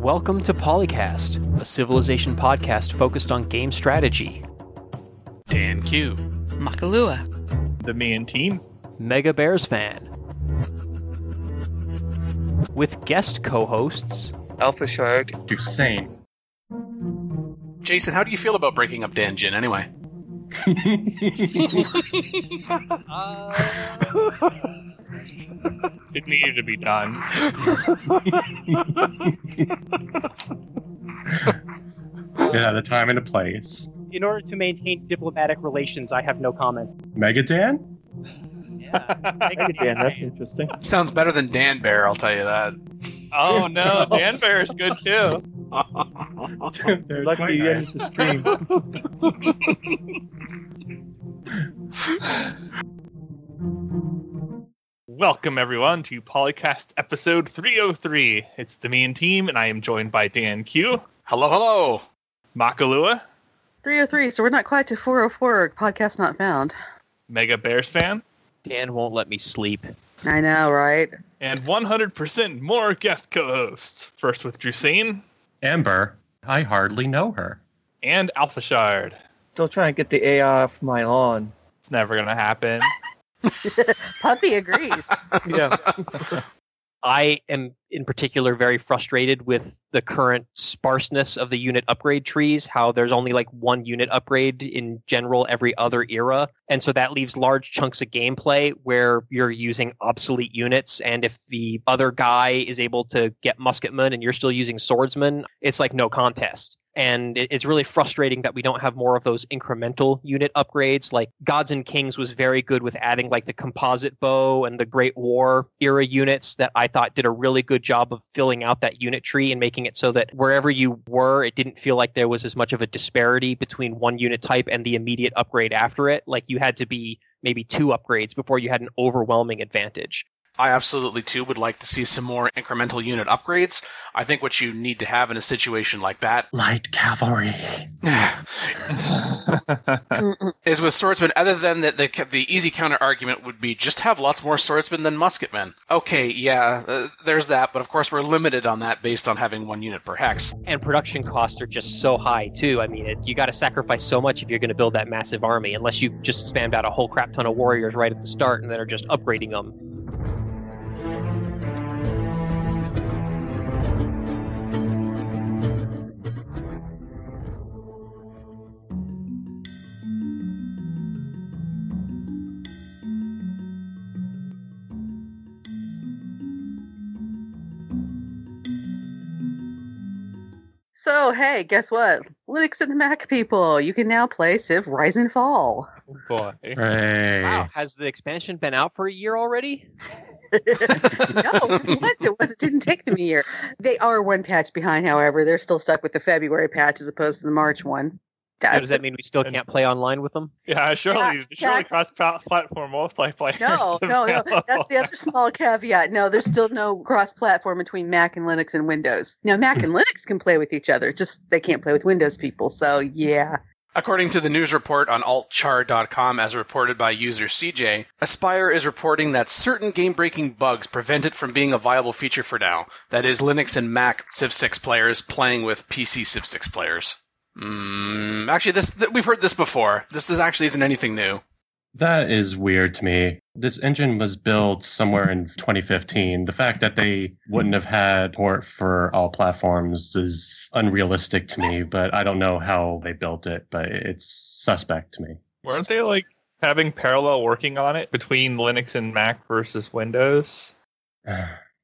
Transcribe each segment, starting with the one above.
Welcome to Polycast, a civilization podcast focused on game strategy. Dan Q. Makalua. The main team. Mega Bears fan. With guest co hosts Alpha Shard. Insane. Jason, how do you feel about breaking up Dan Jin anyway? Uh, It needed to be done. yeah, the time and the place. In order to maintain diplomatic relations, I have no comment. Megadan? Yeah, that's interesting. Sounds better than Dan Bear, I'll tell you that. Oh no, Dan Bear is good too. They're lucky you ended the stream. Welcome everyone to Polycast episode 303. It's the main team, and I am joined by Dan Q. Hello, hello. Makalua. 303, so we're not quite to 404, podcast not found. Mega Bears fan. Dan won't let me sleep. I know, right? And 100% more guest co hosts. First with Drusane. Amber. I hardly know her. And Alpha Shard. Still trying to get the AI off my lawn. It's never going to happen. Puppy agrees. yeah. I am in particular very frustrated with the current sparseness of the unit upgrade trees, how there's only like one unit upgrade in general every other era. And so that leaves large chunks of gameplay where you're using obsolete units. And if the other guy is able to get musketman and you're still using swordsman, it's like no contest. And it's really frustrating that we don't have more of those incremental unit upgrades. Like Gods and Kings was very good with adding like the composite bow and the Great War era units that I thought did a really good job of filling out that unit tree and making it so that wherever you were, it didn't feel like there was as much of a disparity between one unit type and the immediate upgrade after it. Like you had to be maybe two upgrades before you had an overwhelming advantage. I absolutely too would like to see some more incremental unit upgrades. I think what you need to have in a situation like that light cavalry is with swordsmen. Other than that, the, the easy counter argument would be just have lots more swordsmen than musketmen. Okay, yeah, uh, there's that, but of course we're limited on that based on having one unit per hex. And production costs are just so high too. I mean, it, you got to sacrifice so much if you're going to build that massive army, unless you just spammed out a whole crap ton of warriors right at the start and then are just upgrading them. So, hey, guess what? Linux and Mac people, you can now play Civ Rise and Fall. Oh boy. Hey. Wow, has the expansion been out for a year already? no, it was. It was. It didn't take them a year. They are one patch behind, however. They're still stuck with the February patch as opposed to the March one. That's does that mean we still can't play online with them? Yeah, surely, yeah, surely cross-platform multiplayer. No, no, no. That's the other small caveat. No, there's still no cross-platform between Mac and Linux and Windows. Now, Mac and hmm. Linux can play with each other, just they can't play with Windows people. So, yeah. According to the news report on altchar.com, as reported by user CJ, Aspyr is reporting that certain game breaking bugs prevent it from being a viable feature for now. That is, Linux and Mac Civ 6 players playing with PC Civ 6 players. Mm, actually, this th- we've heard this before. This is actually isn't anything new. That is weird to me. This engine was built somewhere in 2015. The fact that they wouldn't have had port for all platforms is unrealistic to me, but I don't know how they built it, but it's suspect to me. Weren't they like having parallel working on it between Linux and Mac versus Windows?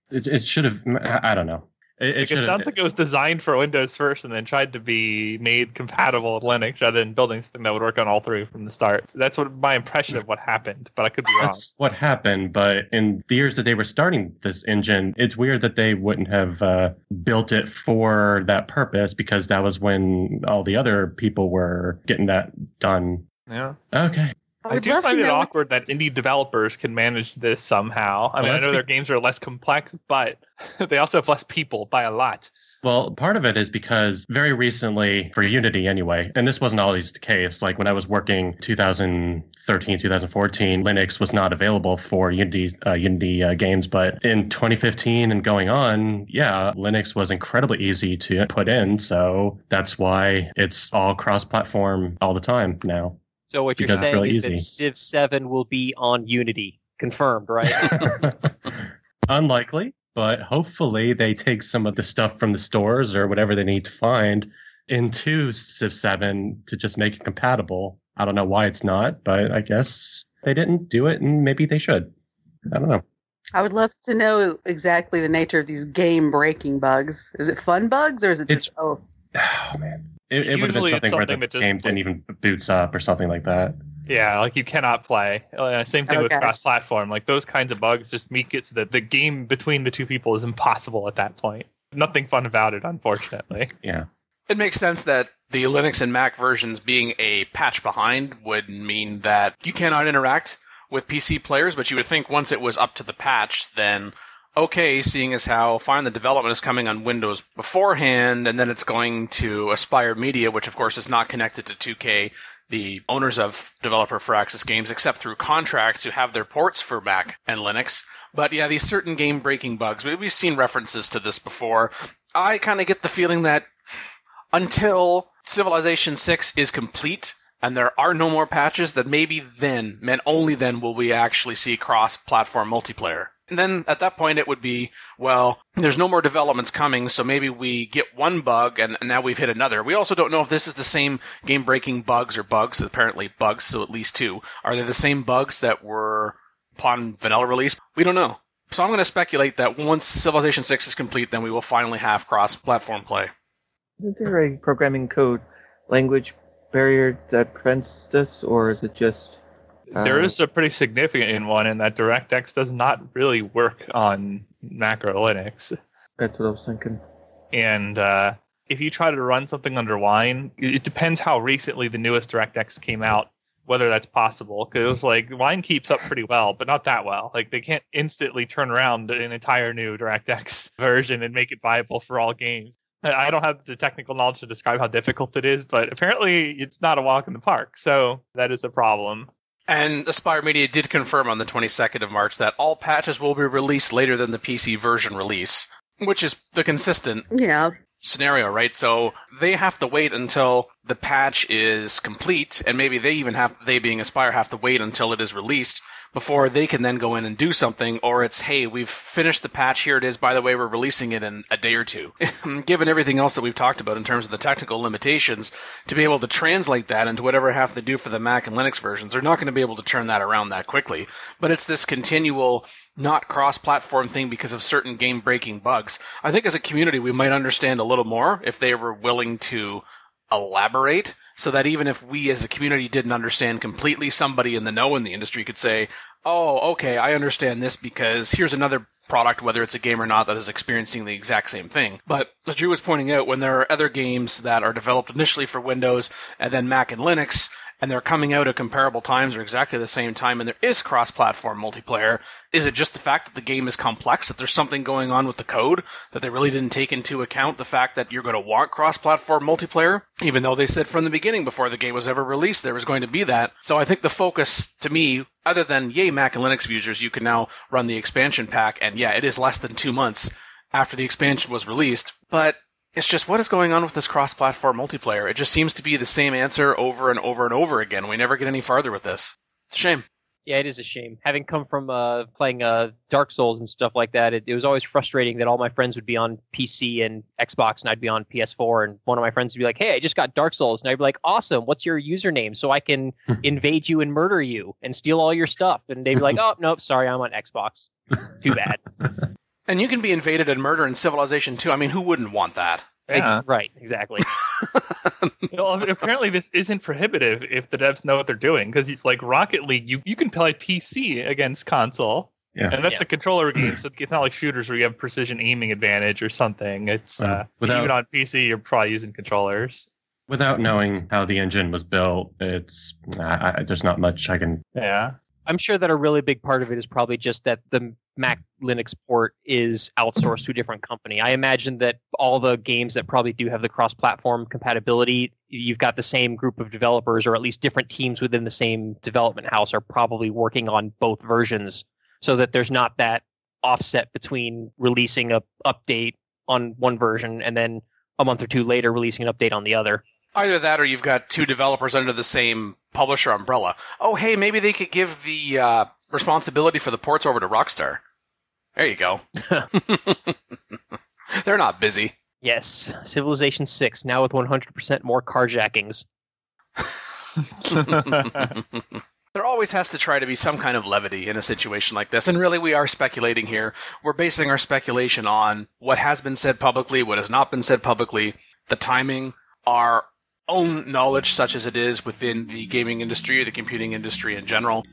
It, it should have, I don't know. It, like it, sounds like it was designed for Windows first and then tried to be made compatible with Linux rather than building something that would work on all three from the start. So that's what my impression of what happened, but I could be wrong. That's what happened, but in the years that they were starting this engine, it's weird that they wouldn't have uh, built it for that purpose because that was when all the other people were getting that done. Yeah. Okay. I I do find it awkward that indie developers can manage this somehow. I Well, mean, I know their games are less complex, but they also have less people by a lot. Well, part of it is because very recently, for Unity anyway, and this wasn't always the case, like when I was working 2013, 2014, Linux was not available for Unity, uh, Unity uh, games. But in 2015 and going on, yeah, Linux was incredibly easy to put in. So that's why it's all cross platform all the time now. So what you're Because saying really is that. Civ 7 will be on Unity. Confirmed, right? Unlikely, but hopefully they take some of the stuff from the stores or whatever they need to find into Civ 7 to just make it compatible. I don't know why it's not, but I guess they didn't do it and maybe they should. I don't know. I would love to know exactly the nature of these game breaking bugs. Is it fun bugs or is it just oh Oh man. It, it would have been Usually it's something where the just, game didn't even boots up or something like that. Yeah, like you cannot play. Uh, same thing with cross-platform. Like those kinds of bugs just make it so that the game between the two people is impossible at that point. Nothing fun about it, unfortunately. Yeah. It makes sense that the Linux and Mac versions being a patch behind would mean that you cannot interact with PC players, but you would think once it was up to the patch, then okay, seeing as how fine the development is coming on Windows beforehand, and then it's going to Aspyr Media, which of course is not connected to 2K, the owners of developer Firaxis Games, except through contracts who have their ports for Mac and Linux. But yeah, these certain game breaking bugs, we- we've seen references to this before. I kind of get the feeling that until Civilization 6 is complete and there are no more patches, that maybe then, and only then, will we actually see cross platform multiplayer. And then at that point, it would be, well, there's no more developments coming, so maybe we get one bug and, and now we've hit another. We also don't know if this is the same game breaking bugs or bugs, apparently bugs, so at least two. Are they the same bugs that were upon vanilla release? We don't know. So I'm going to speculate that once Civilization 6 is complete, then we will finally have cross platform play. Isn't there a programming code language barrier that prevents this, or is it just? There uh, a pretty significant one in that DirectX does not really work on Mac or Linux. That's what I was thinking. And uh, if you try to run something under Wine, it depends how recently the newest DirectX came out, whether that's possible. Because like Wine keeps up pretty well, but not that well. Like they can't instantly turn around an entire new DirectX version and make it viable for all games. I don't have the technical knowledge to describe how difficult it is, but apparently it's not a walk in the park. So that is a problem. And Aspyr Media did confirm on the 22nd of March that all patches will be released later than the PC version release, which is the consistent yeah. scenario, right? So they have to wait until the patch is complete, and maybe they even have, they being Aspyr, have to wait until it is released before they can then go in and do something, or it's, hey, we've finished the patch, here it is, by the way, we're releasing it in a day or two. Given everything else that we've talked about in terms of the technical limitations, to be able to translate that into whatever I have to do for the Mac and Linux versions, they're not going to be able to turn that around that quickly. But it's this continual not cross-platform thing because of certain game-breaking bugs. I think as a community, we might understand a little more if they were willing to elaborate so that even if we as a community didn't understand completely, somebody in the know in the industry could say, oh, okay, I understand this because here's another product, whether it's a game or not, that is experiencing the exact same thing. But as Drew was pointing out, when there are other games that are developed initially for Windows and then Mac and Linux, and they're coming out at comparable times or exactly the same time, and there is cross-platform multiplayer, is it just the fact that the game is complex, that there's something going on with the code, that they really didn't take into account the fact that you're going to want cross-platform multiplayer, even though they said from the beginning before the game was ever released there was going to be that. So I think the focus, to me, other than, yay, Mac and Linux users, you can now run the expansion pack, and yeah, it is less than two months after the expansion was released, but it's just what is going on with this cross-platform multiplayer? It just seems to be the same answer over and over and over again. We never get any farther with this. It's a shame. Yeah, it is a shame. Having come from uh, playing uh, Dark Souls and stuff like that, it, it was always frustrating that all my friends would be on PC and Xbox, and I'd be on PS4. And one of my friends would be like, "Hey, I just got Dark Souls," and I'd be like, "Awesome! What's your username so I can invade you and murder you and steal all your stuff?" And they'd be like, "Oh, nope, sorry, I'm on Xbox. Too bad." And you can be invaded and murdered in Civilization too. I mean, who wouldn't want that? Yeah. Ex- right, exactly. well, apparently this isn't prohibitive if the devs know what they're doing because it's like Rocket League. You you can play PC against console, Yeah. and that's Yeah. a controller game, so it's not like shooters where you have precision aiming advantage or something. It's Uh, uh, without- even on PC, you're probably using controllers. Without knowing how the engine was built, it's I, I, there's not much I can. Yeah. I'm sure that a really big part of it is probably just that the Mac Linux port is outsourced to a different company. I imagine that all the games that probably do have the cross platform compatibility, you've got the same group of developers or at least different teams within the same development house are probably working on both versions so that there's not that offset between releasing a update on one version and then a month or two later releasing an update on the other. Either that, or you've got two developers under the same publisher umbrella. Oh, hey, maybe they could give the uh, responsibility for the ports over to Rockstar. There you go. They're not busy. Yes, Civilization 6 now with 100% more carjackings. there always has to try to be some kind of levity in a situation like this. And really, we are speculating here. We're basing our speculation on what has been said publicly, what has not been said publicly, the timing, our own knowledge, such as it is within the gaming industry or the computing industry in general.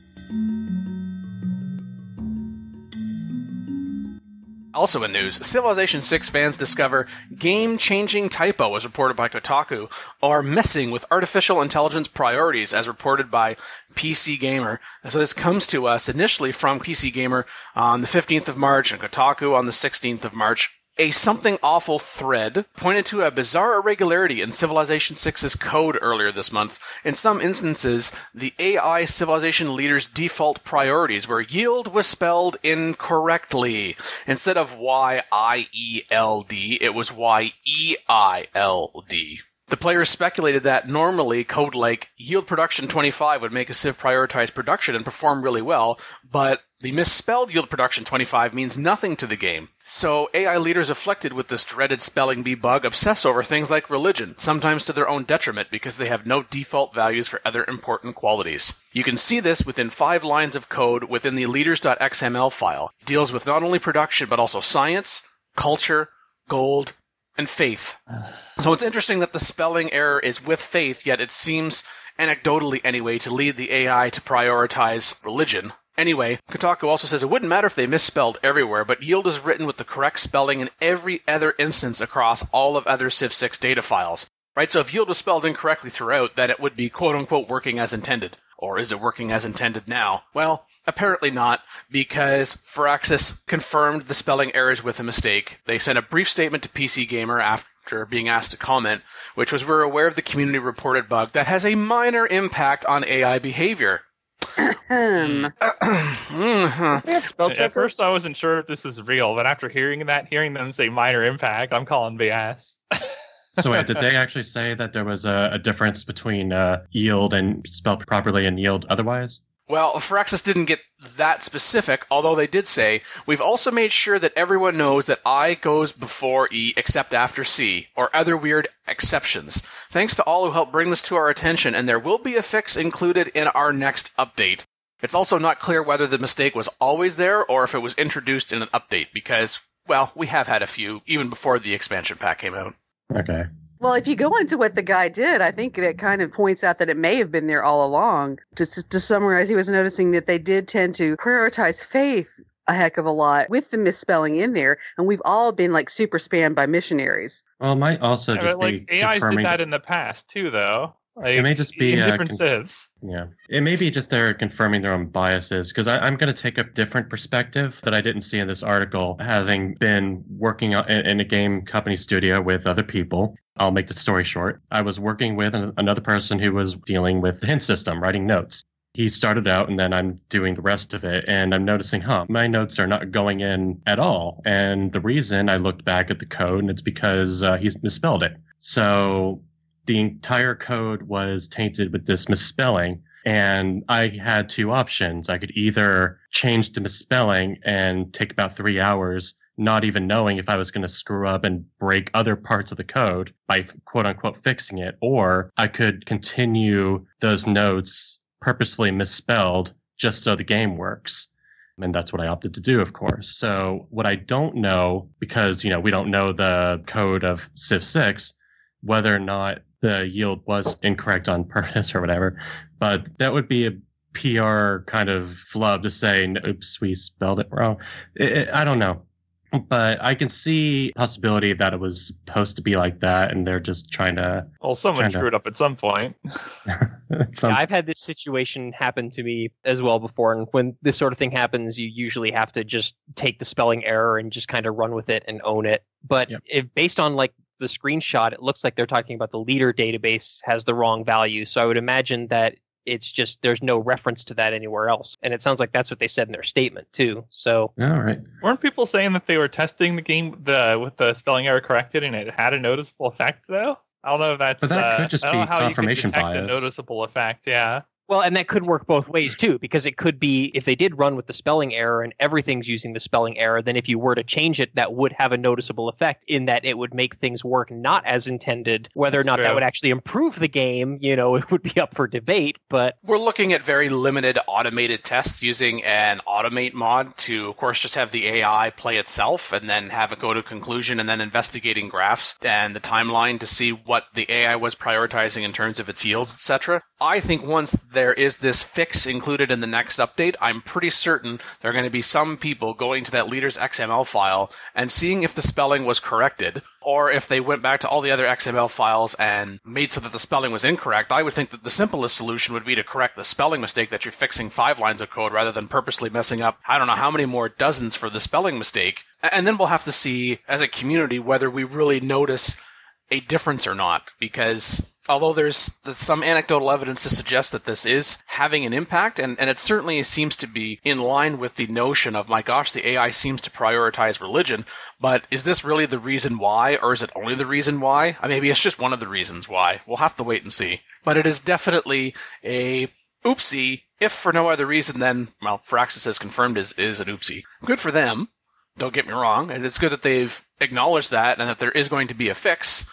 Also in news, Civilization 6 fans discover game-changing typo as reported by Kotaku, are messing with artificial intelligence priorities as reported by PC Gamer. So this comes to us initially from PC Gamer on the 15th of March and Kotaku on the 16th of March. A something awful thread pointed to a bizarre irregularity in Civilization 6's code earlier this month. In some instances, the AI Civilization leader's default priorities were yield was spelled incorrectly. Instead of Y-I-E-L-D, it was Y-E-I-L-D. The players speculated that normally code like yield production 25 would make a Civ prioritize production and perform really well, but the misspelled yield production 25 means nothing to the game. So AI leaders afflicted with this dreaded spelling bee bug obsess over things like religion, sometimes to their own detriment because they have no default values for other important qualities. You can see this within five lines of code within the leaders.xml file. It deals with not only production but also science, culture, gold, and faith. So it's interesting that the spelling error is with faith, yet it seems, anecdotally anyway, to lead the AI to prioritize religion. Anyway, Kotaku also says it wouldn't matter if they misspelled everywhere, but yield is written with the correct spelling in every other instance across all of other Civ 6 data files. Right? So if yield was spelled incorrectly throughout, then it would be quote unquote working as intended. Or is it working as intended now? Well, apparently not, because Firaxis confirmed the spelling errors with a mistake. They sent a brief statement to PC Gamer after being asked to comment, which was we're aware of the community reported bug that has a minor impact on AI behavior. Hmm. At first, I wasn't sure if this was real, but after hearing that, hearing them say minor impact, I'm calling BS. so wait, did they actually say that there was a, a difference between uh, yield and spelled properly and yield otherwise? Well, Firaxis didn't get that specific, although they did say, we've also made sure that everyone knows that I goes before E except after C, or other weird exceptions. Thanks to all who helped bring this to our attention, and there will be a fix included in our next update. It's also not clear whether the mistake was always there or if it was introduced in an update, because, well, we have had a few, even before the expansion pack came out. Okay. Well, if you go into what the guy did, I think that kind of points out that it may have been there all along. Just to summarize, he was noticing that they did tend to prioritize faith a heck of a lot with the misspelling in there, and we've all been like super spammed by missionaries. Well, it might also Yeah, just like be AIs did that in the past too, though. Like, It may just be, in uh, different con- Yeah. It may be just they're confirming their own biases because I'm going to take a different perspective that I didn't see in this article, having been working in in a game company studio with other people. I'll make the story short. I was working with an- another person who was dealing with the hint system, writing notes. He started out and then I'm doing the rest of it and I'm noticing, huh, my notes are not going in at all. And the reason I looked back at the code and it's because uh, he's misspelled it. So the entire code was tainted with this misspelling. And I had two options. I could either change the misspelling and take about three hours, not even knowing if I was going to screw up and break other parts of the code by quote unquote fixing it, or I could continue those notes purposefully misspelled just so the game works. And that's what I opted to do, of course. So what I don't know, because, you know, we don't know the code of Civ 6, whether or not the yield was incorrect on purpose or whatever. But that would be a PR kind of flub to say, oops, we spelled it wrong. I I- I don't know. But I can see possibility that it was supposed to be like that, and they're just trying to. Well, someone Kinda. screwed up at some point. some, Yeah, I've had this situation happen to me as well before, and when this sort of thing happens, you usually have to just take the spelling error and just kind of run with it and own it. But Yep. if based on like the screenshot, it looks like they're talking about the leader database has the wrong value. So I would imagine that it's just there's no reference to that anywhere else, and it sounds like that's what they said in their statement too. So all right. Weren't people saying that they were testing the game the with the spelling error corrected and it had a noticeable effect though? I don't know if that's. But that uh, could just I don't know be how confirmation you can detect a noticeable effect. Yeah. Well, and that could work both ways too, because it could be if they did run with the spelling error and everything's using the spelling error, then if you were to change it, that would have a noticeable effect in that it would make things work not as intended. Whether That's or not that would actually improve the game, you know, it would be up for debate. But We're looking at very limited automated tests using an automate mod to, of course, just have the AI play itself and then have it go to conclusion and then investigating graphs and the timeline to see what the AI was prioritizing in terms of its yields, etc. I think once there is this fix included in the next update, I'm pretty certain there are going to be some people going to that leader's XML file and seeing if the spelling was corrected or if they went back to all the other XML files and made so that the spelling was incorrect, I would think that the simplest solution would be to correct the spelling mistake that you're fixing five lines of code rather than purposely messing up, I don't know how many more dozens for the spelling mistake. And then we'll have to see as a community whether we really notice a difference or not because although there's, some anecdotal evidence to suggest that this is having an impact and, and it certainly seems to be in line with the notion of my gosh the ai seems to prioritize religion but is this really the reason why or is it only the reason why? Uh, maybe it's just one of the reasons why. We'll have to wait and see. But it is definitely a oopsie if for no other reason than well Firaxis has confirmed is, is an oopsie. Good for them don't get me wrong it's good that they've acknowledged that and that there is going to be a fix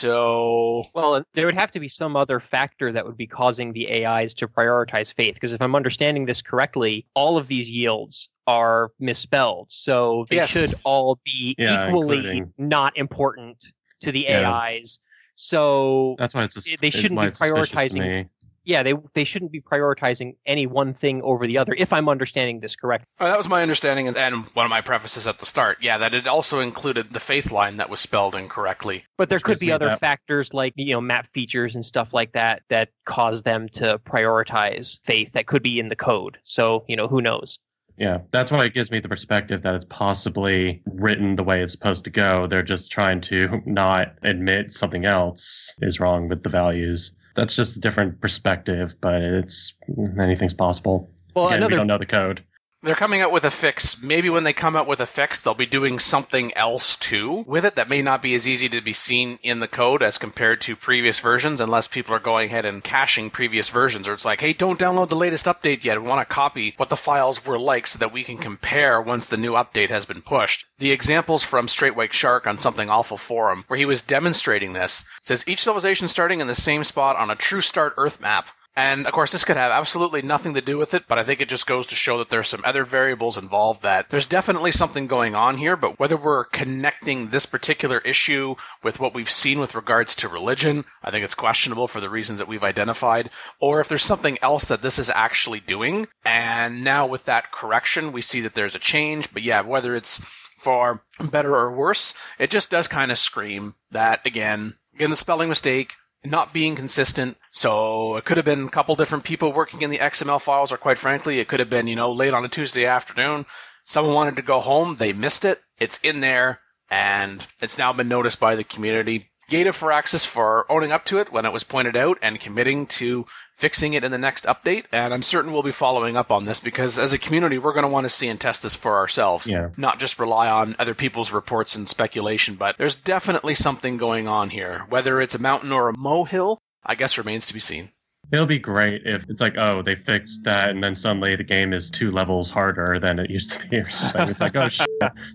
so well, there would have to be some other factor that would be causing the AIs to prioritize faith. Because if I'm understanding this correctly, all of these yields are misspelled, so they Yes. should all be Yeah, equally including- not important to the Yeah. AIs. So That's why it's. sus- They shouldn't why be it's suspicious to prioritizing me. Yeah, they they shouldn't be prioritizing any one thing over the other. If I'm understanding this correct, Uh, that was my understanding, and, and one of my prefaces at the start. Yeah, that it also included the faith line that was spelled incorrectly. but there could be other that- factors like you know map features and stuff like that that cause them to prioritize faith that could be in the code. So you know who knows. Yeah, that's why it gives me the perspective that it's possibly written the way it's supposed to go. They're just trying to not admit something else is wrong with the values. That's just a different perspective, but it's anything's possible. Well, Again, we don't know the code. They're coming out with a fix. Maybe when they come out with a fix, they'll be doing something else too with it that may not be as easy to be seen in the code as compared to previous versions, unless people are going ahead and caching previous versions. Or it's like, hey, don't download the latest update yet. We want to copy what the files were like so that we can compare once the new update has been pushed. The examples from Straight White Shark on Something Awful Forum, where he was demonstrating this, says each civilization starting in the same spot on a true start Earth map. And of course, this could have absolutely nothing to do with it, but I think it just goes to show that there's some other variables involved that there's definitely something going on here, but whether we're connecting this particular issue with what we've seen with regards to religion, I think it's questionable for the reasons that we've identified, or if there's something else that this is actually doing. And now with that correction, we see that there's a change, but yeah, whether it's for better or worse, it just does kind of scream that again, again, the spelling mistake, not being consistent. So it could have been a couple different people working in the XML files, or quite frankly, it could have been, you know, late on a Tuesday afternoon. Someone wanted to go home, they missed it. It's in there, and it's now been noticed by the community. Gata Firaxis for owning up to it when it was pointed out and committing to fixing it in the next update. And I'm certain we'll be following up on this because as a community, we're going to want to see and test this for ourselves. Yeah. Not just rely on other people's reports and speculation, but there's definitely something going on here. Whether it's a mountain or a molehill, I guess remains to be seen. It'll be great if it's like, oh, they fixed that, and then suddenly the game is two levels harder than it used to be. Or something. It's like, oh shit,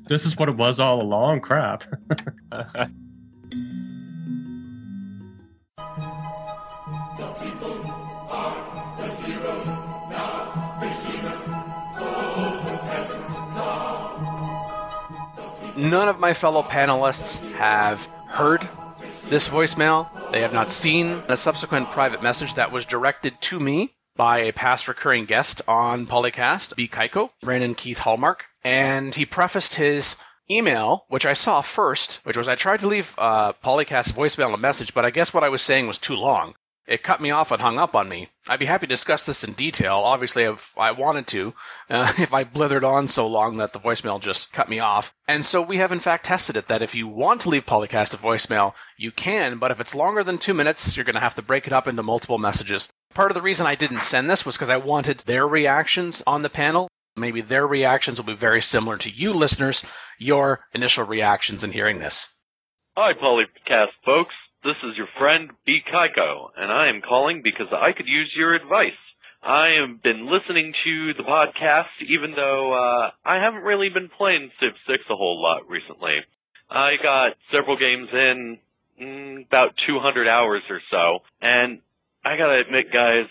this is what it was all along. Crap. None of my fellow panelists have heard this voicemail. They have not seen a subsequent private message that was directed to me by a past recurring guest on Polycast, bcaiko, Brandon Keith Hallmark. and he prefaced his email, which I saw first, which was I tried to leave uh, Polycast voicemail a message, but I guess what I was saying was too long. It cut me off and hung up on me. I'd be happy to discuss this in detail, obviously, if I wanted to, uh, if I blithered on so long that the voicemail just cut me off. And so we have in fact tested it that if you want to leave Polycast a voicemail, you can, but if it's longer than two minutes, you're going to have to break it up into multiple messages. Part of the reason I didn't send this was because I wanted their reactions on the panel. Maybe their reactions will be very similar to you listeners, your initial reactions in hearing this. Hi, Polycast folks. This is your friend B. Kaiko, and I am calling because I could use your advice. I have been listening to the podcast, even though uh, I haven't really been playing Civ 6 a whole lot recently. I got several games in, mm, about 200 hours or so, and I gotta admit, guys,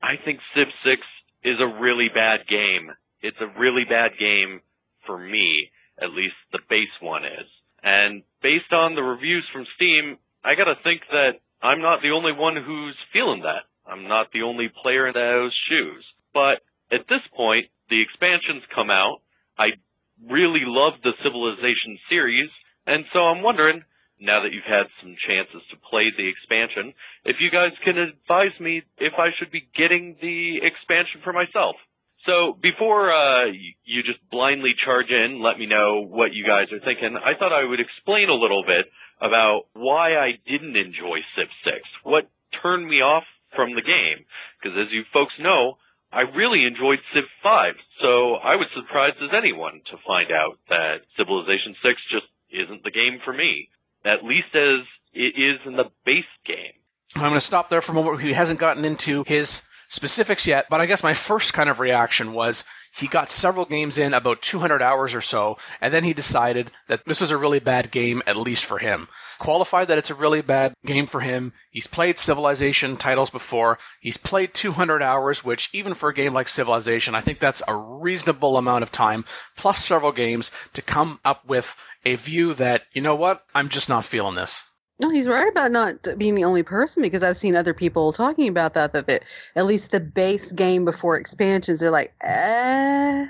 I think Civ 6 is a really bad game. It's a really bad game for me, at least the base one is. And based on the reviews from Steam, I gotta think that I'm not the only one who's feeling that. I'm not the only player in those shoes. But at this point, the expansions come out. I really love the Civilization series, and so I'm wondering, now that you've had some chances to play the expansion, if you guys can advise me if I should be getting the expansion for myself. So before uh, you just blindly charge in, let me know what you guys are thinking. I thought I would explain a little bit about why I didn't enjoy Civ 6, what turned me off from the game. Because as you folks know, I really enjoyed Civ 5, so I was surprised as anyone to find out that Civilization 6 just isn't the game for me, at least as it is in the base game. I'm going to stop there for a moment. He hasn't gotten into his specifics yet, but I guess my first kind of reaction was he got several games in, about 200 hours or so, and then he decided that this was a really bad game, at least for him. Qualified that it's a really bad game for him. He's played Civilization titles before. He's played 200 hours, which even for a game like Civilization, I think that's a reasonable amount of time, plus several games, to come up with a view that, you know what, I'm just not feeling this. No, he's right about not being the only person because I've seen other people talking about that. That at least the base game before expansions, they're like, eh,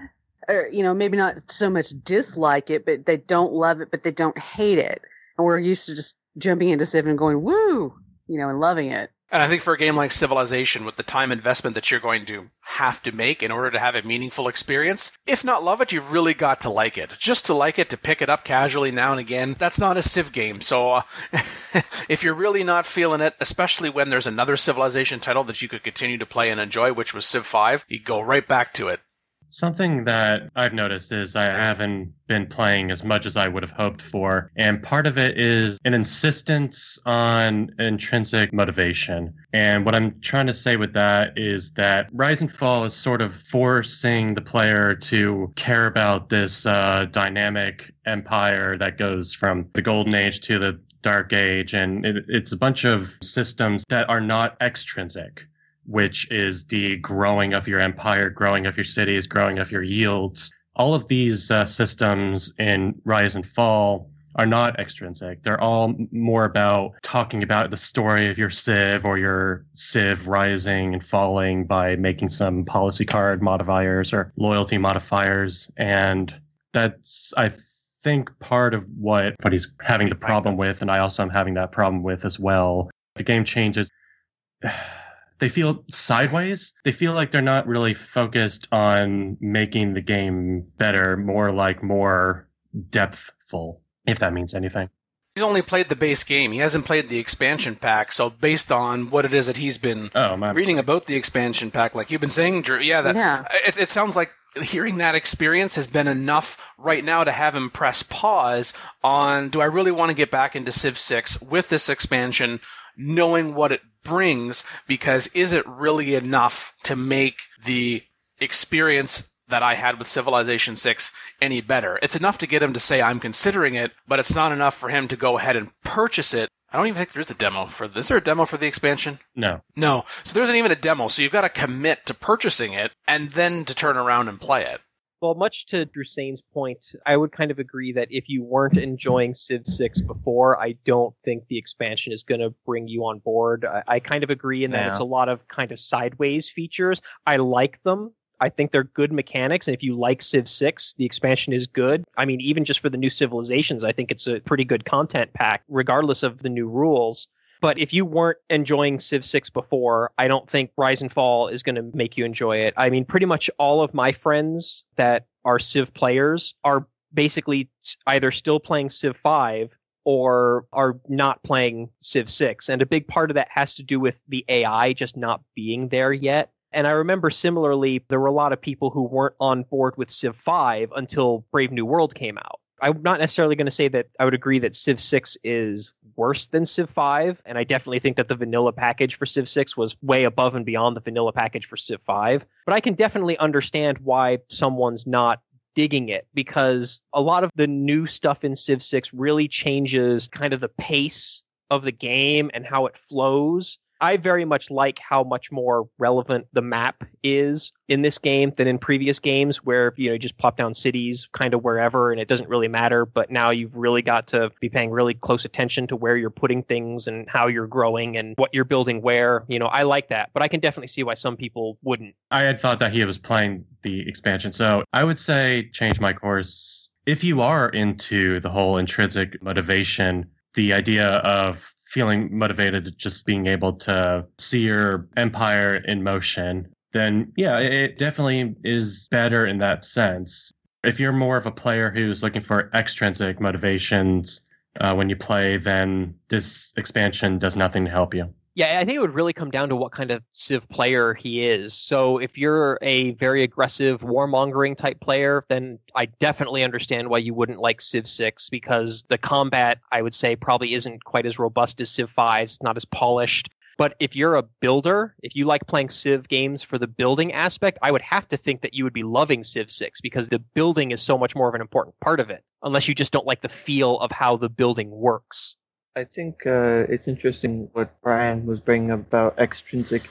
or you know, maybe not so much dislike it, but they don't love it, but they don't hate it. And we're used to just jumping into Civ and going woo, you know, and loving it. And I think for a game like Civilization, with the time investment that you're going to have to make in order to have a meaningful experience, if not love it, you've really got to like it. Just to like it, to pick it up casually now and again, that's not a Civ game. So uh, if you're really not feeling it, especially when there's another Civilization title that you could continue to play and enjoy, which was Civ 5, you go right back to it. Something that I've noticed is I haven't been playing as much as I would have hoped for. And part of it is an insistence on intrinsic motivation. And what I'm trying to say with that is that Rise and Fall is sort of forcing the player to care about this uh, dynamic empire that goes from the Golden Age to the Dark Age. And it, it's a bunch of systems that are not extrinsic which is the growing of your empire, growing of your cities, growing of your yields. All of these uh, systems in Rise and Fall are not extrinsic. They're all more about talking about the story of your civ or your civ rising and falling by making some policy card modifiers or loyalty modifiers. And that's, I think, part of what, what he's having the problem with. And I also am having that problem with as well. The game changes they feel sideways. They feel like they're not really focused on making the game better, more like more depthful, if that means anything. He's only played the base game. He hasn't played the expansion pack. So based on what it is that he's been oh, reading about the expansion pack, like you've been saying, Drew, yeah, that Yeah. It, it sounds like hearing that experience has been enough right now to have him press pause on do I really want to get back into Civ 6 with this expansion, knowing what it brings, because is it really enough to make the experience that I had with Civilization 6 any better? It's enough to get him to say I'm considering it, but it's not enough for him to go ahead and purchase it. I don't even think there's a demo for this. Is there a demo for the expansion? No. No. So there isn't even a demo. So you've got to commit to purchasing it and then to turn around and play it. Well, much to Drusane's point, I would kind of agree that if you weren't enjoying Civ 6 before, I don't think the expansion is going to bring you on board. I, I kind of agree in that Yeah. it's a lot of kind of sideways features. I like them. I think they're good mechanics. And if you like Civ 6, the expansion is good. I mean, even just for the new civilizations, I think it's a pretty good content pack, regardless of the new rules. But if you weren't enjoying Civ 6 before, I don't think Rise and Fall is going to make you enjoy it. I mean, pretty much all of my friends that are Civ players are basically either still playing Civ 5 or are not playing Civ 6. And a big part of that has to do with the AI just not being there yet. And I remember similarly, there were a lot of people who weren't on board with Civ 5 until Brave New World came out. I'm not necessarily going to say that I would agree that Civ 6 is worse than Civ 5. And I definitely think that the vanilla package for Civ 6 was way above and beyond the vanilla package for Civ 5. But I can definitely understand why someone's not digging it because a lot of the new stuff in Civ 6 really changes kind of the pace of the game and how it flows. I very much like how much more relevant the map is in this game than in previous games where you know you just plop down cities kind of wherever and it doesn't really matter. But now you've really got to be paying really close attention to where you're putting things and how you're growing and what you're building where. You know I like that but I can definitely see why some people wouldn't. I had thought that he was playing the expansion. So I would say change my course. If you are into the whole intrinsic motivation the idea of feeling motivated just being able to see your empire in motion, then yeah, it definitely is better in that sense. If you're more of a player who's looking for extrinsic motivations uh, when you play, then this expansion does nothing to help you. Yeah, I think it would really come down to what kind of Civ player he is. So if you're a very aggressive warmongering type player, then I definitely understand why you wouldn't like Civ 6 because the combat, I would say, probably isn't quite as robust as Civ 5. It's not as polished. But if you're a builder, if you like playing Civ games for the building aspect, I would have to think that you would be loving Civ 6 because the building is so much more of an important part of it, unless you just don't like the feel of how the building works. I think uh, it's interesting what Brian was bringing up about extrinsic,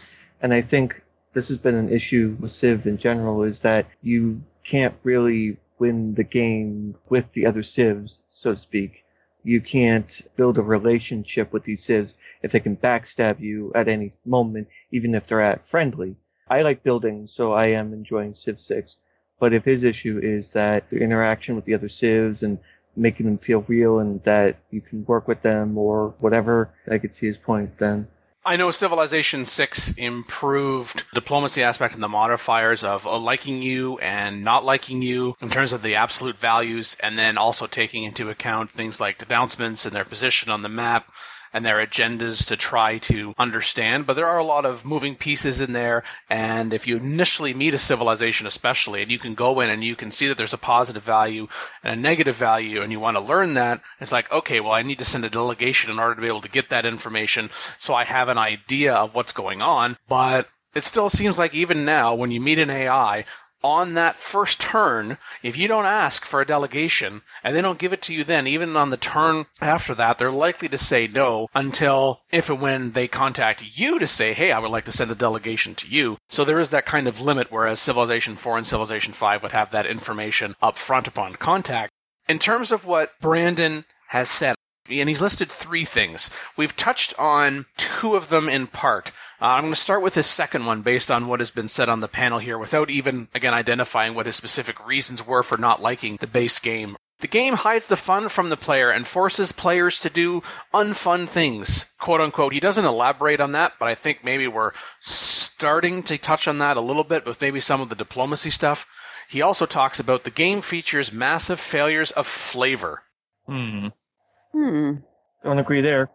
and I think this has been an issue with Civ in general is that you can't really win the game with the other civs, so to speak. You can't build a relationship with these civs if they can backstab you at any moment, even if they're at friendly. I like building, so I am enjoying Civ 6. But if his issue is that the interaction with the other civs and making them feel real and that you can work with them or whatever. I could see his point then. I know Civilization 6 improved diplomacy aspect and the modifiers of uh, liking you and not liking you in terms of the absolute values, and then also taking into account things like denouncements and their position on the map and their agendas to try to understand. But there are a lot of moving pieces in there. And if you initially meet a civilization, especially, and you can go in and you can see that there's a positive value and a negative value, and you want to learn that, it's like, okay, well, I need to send a delegation in order to be able to get that information so I have an idea of what's going on. But it still seems like even now, when you meet an AI, on that first turn, if you don't ask for a delegation and they don't give it to you then, even on the turn after that, they're likely to say no until if and when they contact you to say, hey, I would like to send a delegation to you. So there is that kind of limit, whereas Civilization 4 and Civilization 5 would have that information up front upon contact. In terms of what Brandon has said, and he's listed three things. We've touched on two of them in part. Uh, I'm going to start with his second one based on what has been said on the panel here without even, again, identifying what his specific reasons were for not liking the base game. The game hides the fun from the player and forces players to do unfun things, quote unquote. He doesn't elaborate on that, but I think maybe we're starting to touch on that a little bit with maybe some of the diplomacy stuff. He also talks about the game features massive failures of flavor. Hmm. Hmm. Don't agree there.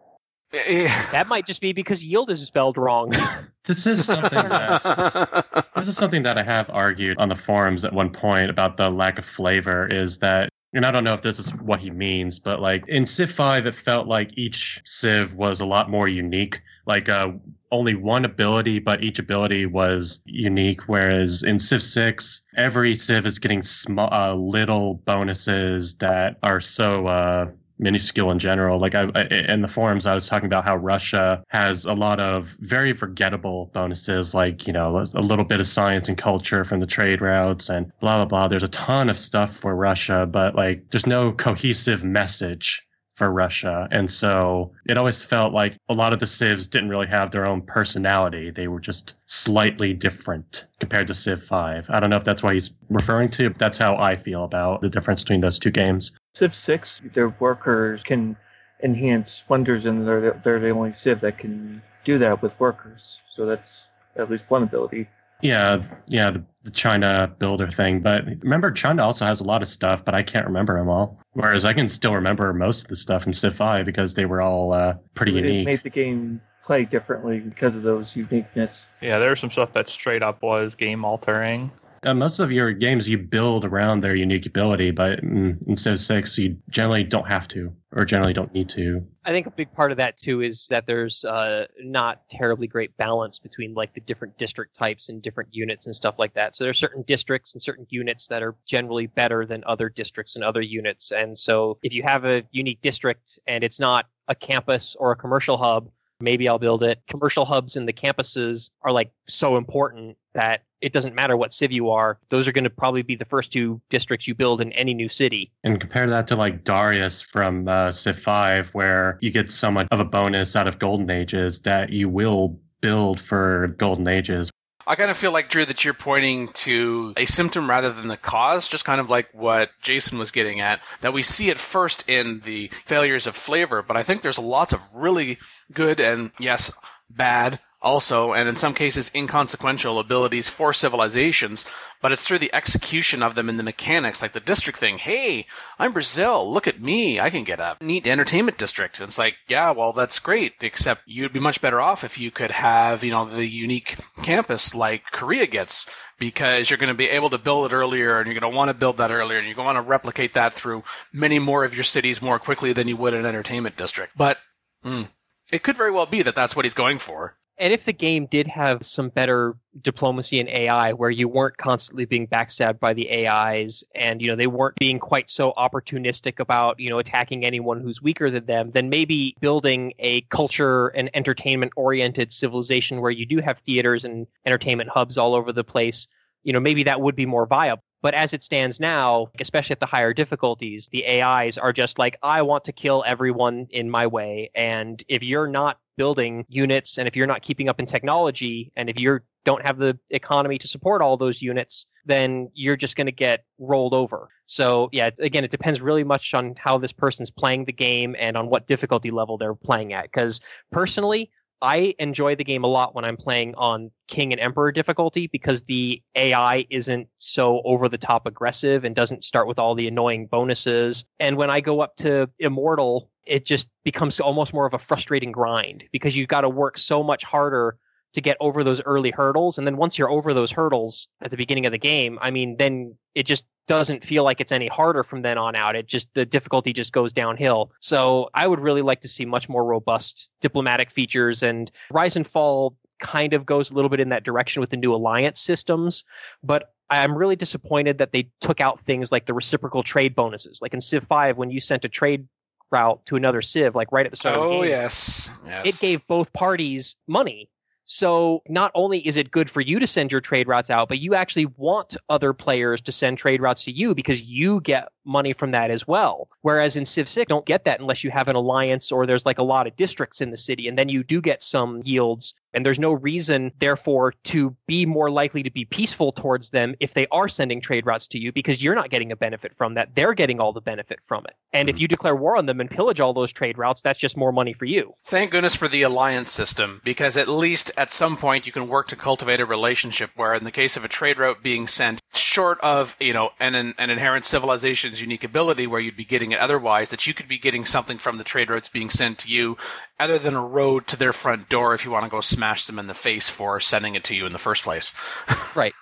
That might just be because yield is spelled wrong. This is something that this is something that I have argued on the forums at one point about the lack of flavor. Is that and I don't know if this is what he means, but like in Civ 5, it felt like each Civ was a lot more unique. Like uh, only one ability, but each ability was unique. Whereas in Civ 6, every Civ is getting small, uh, little bonuses that are so uh, minuscule in general. Like I, I, in the forums, I was talking about how Russia has a lot of very forgettable bonuses, like you know a little bit of science and culture from the trade routes and blah blah blah. There's a ton of stuff for Russia, but like there's no cohesive message for Russia. And so it always felt like a lot of the civs didn't really have their own personality. They were just slightly different compared to Civ 5. I don't know if that's what he's referring to, but that's how I feel about the difference between those two games. Civ 6, their workers can enhance wonders, and they're, they're the only Civ that can do that with workers. So that's at least one ability. Yeah, yeah, the, the China builder thing. But remember, China also has a lot of stuff, but I can't remember them all. Whereas I can still remember most of the stuff from Civ 5 because they were all uh, pretty It unique. made the game play differently because of those uniqueness. Yeah, there was some stuff that straight up was game altering. Uh, most of your games you build around their unique ability, but in, in Civ 6, you generally don't have to, or generally don't need to. I think a big part of that too is that there's uh, not terribly great balance between like the different district types and different units and stuff like that. So there are certain districts and certain units that are generally better than other districts and other units. And so if you have a unique district and it's not a campus or a commercial hub, maybe I'll build it. Commercial hubs and the campuses are like so important that it doesn't matter what civ you are. Those are going to probably be the first two districts you build in any new city. And compare that to like Darius from uh, Civ 5, where you get so much of a bonus out of Golden Ages that you will build for Golden Ages. I kind of feel like, Drew, that you're pointing to a symptom rather than the cause, just kind of like what Jason was getting at, that we see it first in the failures of flavor, but I think there's lots of really good and, yes, bad also, and in some cases inconsequential abilities for civilizations, but it's through the execution of them in the mechanics, like the district thing. Hey, I'm Brazil. Look at me. I can get a neat entertainment district. And it's like, yeah, well, that's great, except you'd be much better off if you could have, you know, the unique campus like Korea gets, because you're going to be able to build it earlier and you're going to want to build that earlier and you're going to want to replicate that through many more of your cities more quickly than you would an entertainment district. But, mm, it could very well be that that's what he's going for. And if the game did have some better diplomacy and AI where you weren't constantly being backstabbed by the AIs and you know they weren't being quite so opportunistic about you know attacking anyone who's weaker than them then maybe building a culture and entertainment oriented civilization where you do have theaters and entertainment hubs all over the place you know maybe that would be more viable but as it stands now, especially at the higher difficulties, the AIs are just like, I want to kill everyone in my way. And if you're not building units and if you're not keeping up in technology and if you don't have the economy to support all those units, then you're just going to get rolled over. So, yeah, again, it depends really much on how this person's playing the game and on what difficulty level they're playing at. Because personally, I enjoy the game a lot when I'm playing on King and Emperor difficulty because the AI isn't so over the top aggressive and doesn't start with all the annoying bonuses. And when I go up to Immortal, it just becomes almost more of a frustrating grind because you've got to work so much harder to get over those early hurdles. And then once you're over those hurdles at the beginning of the game, I mean, then it just doesn't feel like it's any harder from then on out. It just, the difficulty just goes downhill. So I would really like to see much more robust diplomatic features and Rise and Fall kind of goes a little bit in that direction with the new alliance systems. But I'm really disappointed that they took out things like the reciprocal trade bonuses. Like in Civ 5, when you sent a trade route to another Civ, like right at the start of the Oh, game, yes. yes. it gave both parties money. So not only is it good for you to send your trade routes out, but you actually want other players to send trade routes to you because you get money from that as well. Whereas in Civ 6, don't get that unless you have an alliance or there's like a lot of districts in the city, and then you do get some yields. And there's no reason, therefore, to be more likely to be peaceful towards them if they are sending trade routes to you because you're not getting a benefit from that. They're getting all the benefit from it. And if hmm. you declare war on them and pillage all those trade routes, that's just more money for you. Thank goodness for the alliance system, because at least at some point you can work to cultivate a relationship where, in the case of a trade route being sent, short of, you know, an, an inherent civilization's unique ability where you'd be getting it otherwise, that you could be getting something from the trade routes being sent to you other than a road to their front door if you want to go smash them in the face for sending it to you in the first place. Right.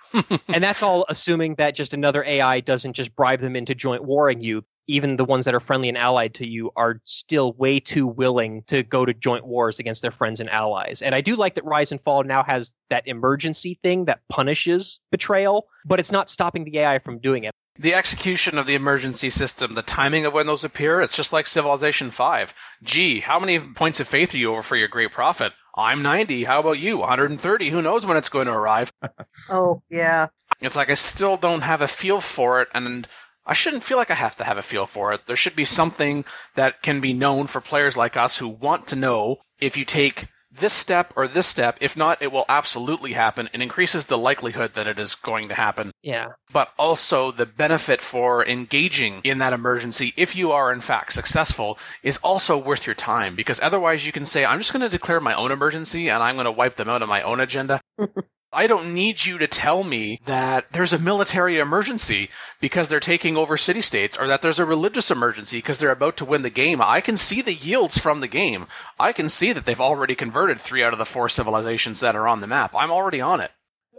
and that's all assuming that just another AI doesn't just bribe them into joint warring you. Even the ones that are friendly and allied to you are still way too willing to go to joint wars against their friends and allies. And I do like that Rise and Fall now has that emergency thing that punishes betrayal, but it's not stopping the AI from doing it. The execution of the emergency system, the timing of when those appear, it's just like Civilization 5. Gee, how many points of faith are you over for your great prophet? I'm 90. How about you? 130. Who knows when it's going to arrive? Oh, yeah. It's like I still don't have a feel for it, and I shouldn't feel like I have to have a feel for it. There should be something that can be known for players like us who want to know if you take this step or this step. If not, it will absolutely happen and increases the likelihood that it is going to happen. Yeah. But also the benefit for engaging in that emergency, if you are in fact successful, is also worth your time because otherwise you can say, I'm just going to declare my own emergency and I'm going to wipe them out on my own agenda. I don't need you to tell me that there's a military emergency because they're taking over city states or that there's a religious emergency because they're about to win the game. I can see the yields from the game. I can see that they've already converted three out of the four civilizations that are on the map. I'm already on it.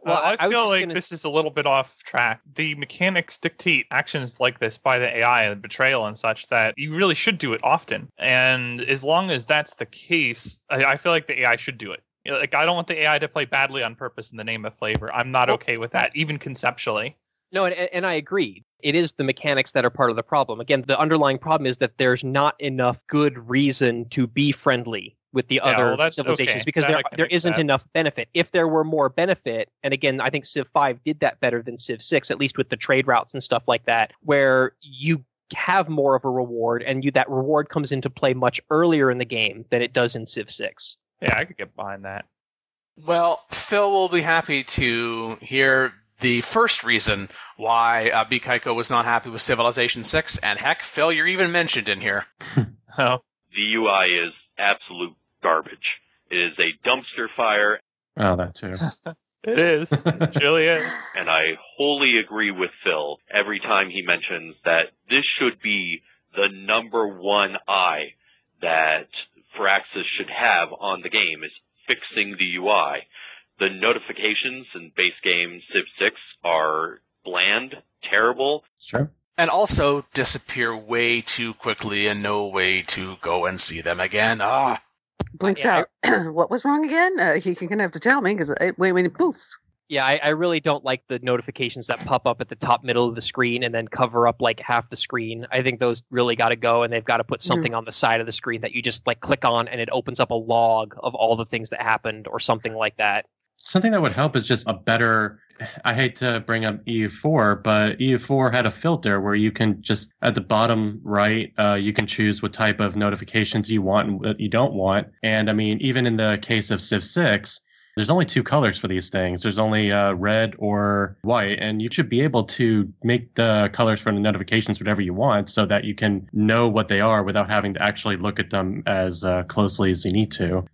Well, Well, I- I, I feel just like gonna- this is a little bit off track. The mechanics dictate actions like this by the AI and betrayal and such that you really should do it often. And as long as that's the case, I, I feel like the AI should do it. Like I don't want the AI to play badly on purpose in the name of flavor. I'm not Well- okay with that, even conceptually. No, and, and I agree. It is the mechanics that are part of the problem. Again, the underlying problem is that there's not enough good reason to be friendly with the Yeah, other well, civilizations okay. because That there there isn't accept. enough benefit. If there were more benefit, and again, I think Civ 5 did that better than Civ 6, at least with the trade routes and stuff like that, where you have more of a reward and you that reward comes into play much earlier in the game than it does in Civ 6. Yeah, I could get behind that. Well, Phil will be happy to hear the first reason why uh, bcaiko was not happy with Civilization 6, and heck, Phil, you're even mentioned in here. Oh, The UI is absolute garbage. It is a dumpster fire, Oh, that too. it is. It really is. and I wholly agree with Phil every time he mentions that this should be the number one eye that Firaxis should have on the game is fixing the UI. The notifications in base game Civ 6 are bland, terrible. Sure. And also disappear way too quickly and no way to go and see them again. Ah, Blinks Yeah, out. what was wrong again? Uh, you- you're gonna have to tell me because wait, wait, poof. Yeah, I, I really don't like the notifications that pop up at the top middle of the screen and then cover up like half the screen. I think those really got to go, and they've got to put something on the side of the screen that you just like click on, and it opens up a log of all the things that happened, or something like that. Something that would help is just a better. I hate to bring up EU4, but EU4 had a filter where you can just at the bottom right, uh, you can choose what type of notifications you want and what you don't want. And I mean, even in the case of Civ 6, there's only two colors for these things. There's only uh, red or white, and you should be able to make the colors for the notifications whatever you want, so that you can know what they are without having to actually look at them as uh, closely as you need to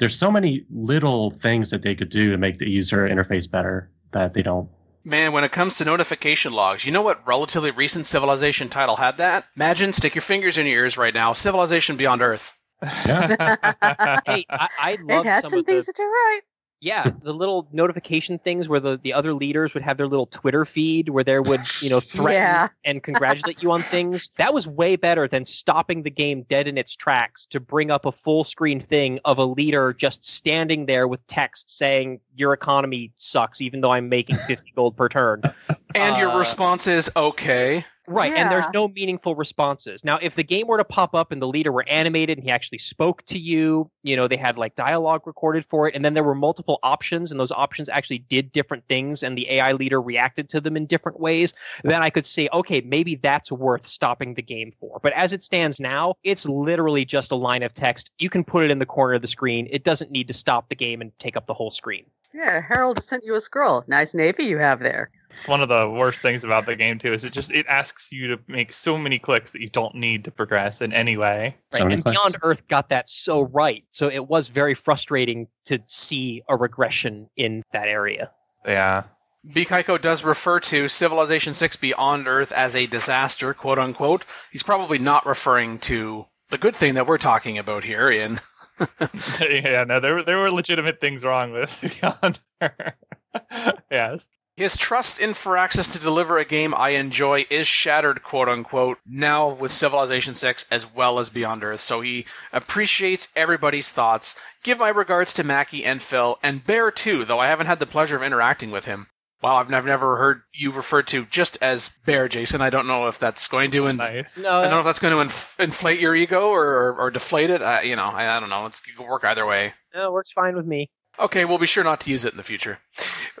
there's so many little things that they could do to make the user interface better that they don't. man, when it comes to notification logs, you know what relatively recent Civilization title had that? Imagine, stick your fingers in your ears right now, Civilization Beyond Earth. Hey, I, I It had some, some of the things to do right. Yeah the little notification things where the, the other leaders would have their little Twitter feed where they would you know threaten Yeah. and congratulate you on things. That was way better than stopping the game dead in its tracks to bring up a full screen thing of a leader just standing there with text saying your economy sucks even though I'm making 50 gold per turn. And your Uh, response is okay. Right, and there's no meaningful responses. Now, if the game were to pop up and the leader were animated and he actually spoke to you, you know, they had like dialogue recorded for it, and then there were multiple options, and those options actually did different things, and the AI leader reacted to them in different ways, then I could say, okay, maybe that's worth stopping the game for. But as it stands now, it's literally just a line of text. You can put it in the corner of the screen. It doesn't need to stop the game and take up the whole screen. Yeah, Harold sent you a scroll. Nice navy you have there. It's one of the worst things about the game too. Is it just it asks you to make so many clicks that you don't need to progress in any way. Right. So and clicks. Beyond Earth got that so right. So it was very frustrating to see a regression in that area. Yeah. bcaiko does refer to Civilization 6 Beyond Earth as a disaster, quote unquote. He's probably not referring to the good thing that we're talking about here in yeah, no, there were there were legitimate things wrong with Beyond Earth. yes. His trust in Firaxis to deliver a game I enjoy is shattered, quote unquote, now with Civilization 6 as well as Beyond Earth. So he appreciates everybody's thoughts. Give my regards to Mackie and Phil, and Bear too, though I haven't had the pleasure of interacting with him. Wow, I've never, never heard you referred to just as Bear, Jason. I don't know if that's going to. Inf- Nice. No, I don't know if that's going to inf- inflate your ego or, or, or deflate it. Uh, you know, I, I don't know. It's, it could work either way. no, it works fine with me. Okay, we'll be sure not to use it in the future.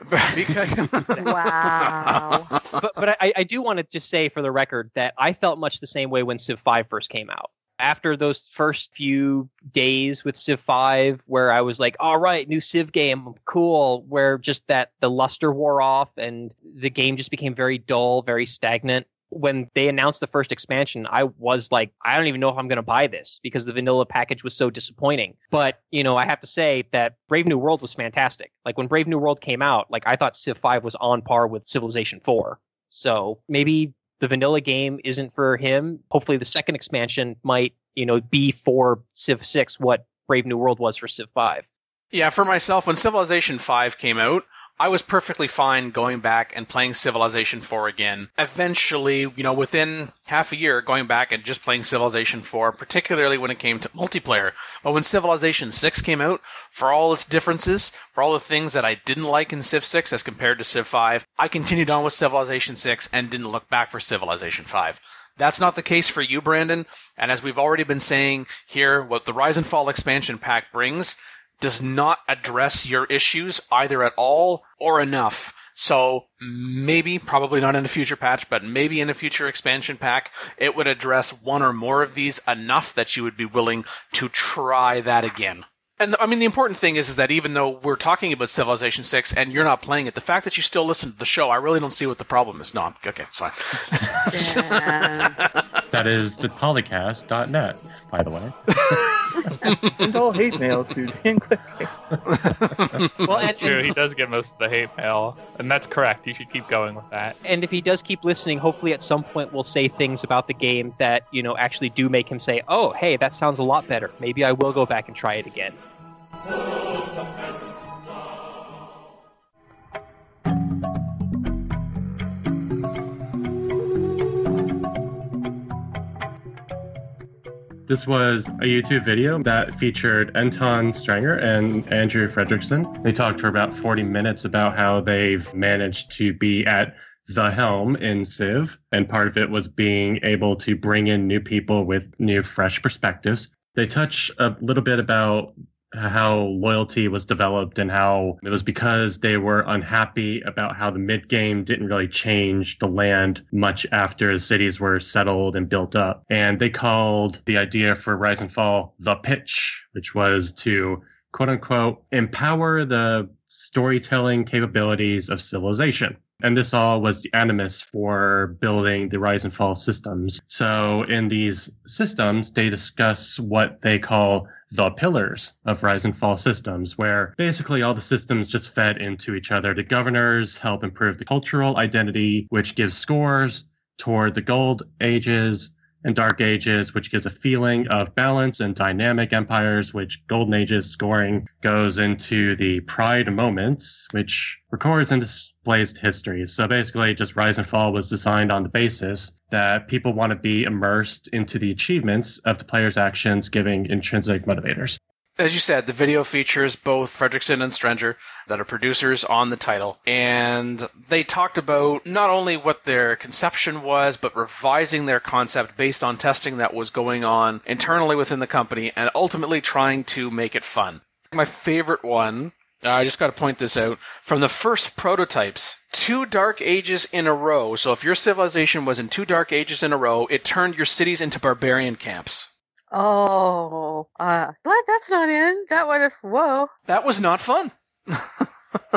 Because- Wow. but but I, I do want to just say for the record that I felt much the same way when Civ 5 first came out. After those first few days with Civ 5, where I was like, all right, new Civ game, cool, where just that the luster wore off and the game just became very dull, very stagnant. When they announced the first expansion, I was like, I don't even know if I'm going to buy this because the vanilla package was so disappointing. But, you know, I have to say that Brave New World was fantastic. Like when Brave New World came out, like I thought Civ 5 was on par with Civilization 4. So maybe the vanilla game isn't for him. Hopefully, the second expansion might, you know, be for Civ 6 what Brave New World was for Civ 5. Yeah, for myself, when Civilization 5 came out, I was perfectly fine going back and playing Civilization 4 again. Eventually, you know, within half a year, going back and just playing Civilization 4, particularly when it came to multiplayer. But when Civilization 6 came out, for all its differences, for all the things that I didn't like in Civ 6 as compared to Civ 5, I continued on with Civilization 6 and didn't look back for Civilization 5. That's not the case for you, Brandon. And as we've already been saying here, what the Rise and Fall expansion pack brings does not address your issues either at all or enough. So maybe, probably not in a future patch, but maybe in a future expansion pack, it would address one or more of these enough that you would be willing to try that again. And I mean, the important thing is, is that even though we're talking about Civilization 6 and you're not playing it, the fact that you still listen to the show, I really don't see what the problem is. No, I'm- okay, it's fine. That is the polycast.net, by the way. Send all hate mail to Dan Quick. Well, That's true. He does get most of the hate mail, and that's correct. You should keep going with that. and if he does keep listening, hopefully at some point we'll say things about the game that, you know, actually do make him say, oh, hey, that sounds a lot better. Maybe I will go back and try it again. This was a YouTube video that featured Anton Strenger and Andrew Frederiksen. They talked for about 40 minutes about how they've managed to be at the helm in Civ, and part of it was being able to bring in new people with new, fresh perspectives. They touch a little bit about how loyalty was developed and how it was because they were unhappy about how the mid game didn't really change the land much after cities were settled and built up. And they called the idea for Rise and Fall the pitch, which was to quote unquote empower the storytelling capabilities of civilization. And this all was the animus for building the Rise and Fall systems. So in these systems, they discuss what they call the pillars of Rise and Fall systems, where basically all the systems just fed into each other. The governors help improve the cultural identity, which gives scores toward the Gold Ages and Dark Ages, which gives a feeling of balance and dynamic empires, which Golden Ages scoring goes into the Pride moments, which records and displays history. So basically, just Rise and Fall was designed on the basis that people want to be immersed into the achievements of the player's actions, giving intrinsic motivators. As you said, the video features both Frederiksen and Strenger that are producers on the title. And they talked about not only what their conception was, but revising their concept based on testing that was going on internally within the company and ultimately trying to make it fun. My favorite one, uh, I just got to point this out, from the first prototypes, two dark ages in a row. So if your civilization was in two dark ages in a row, it turned your cities into barbarian camps. Oh, uh, glad that's not in. That would have. Whoa. That was not fun.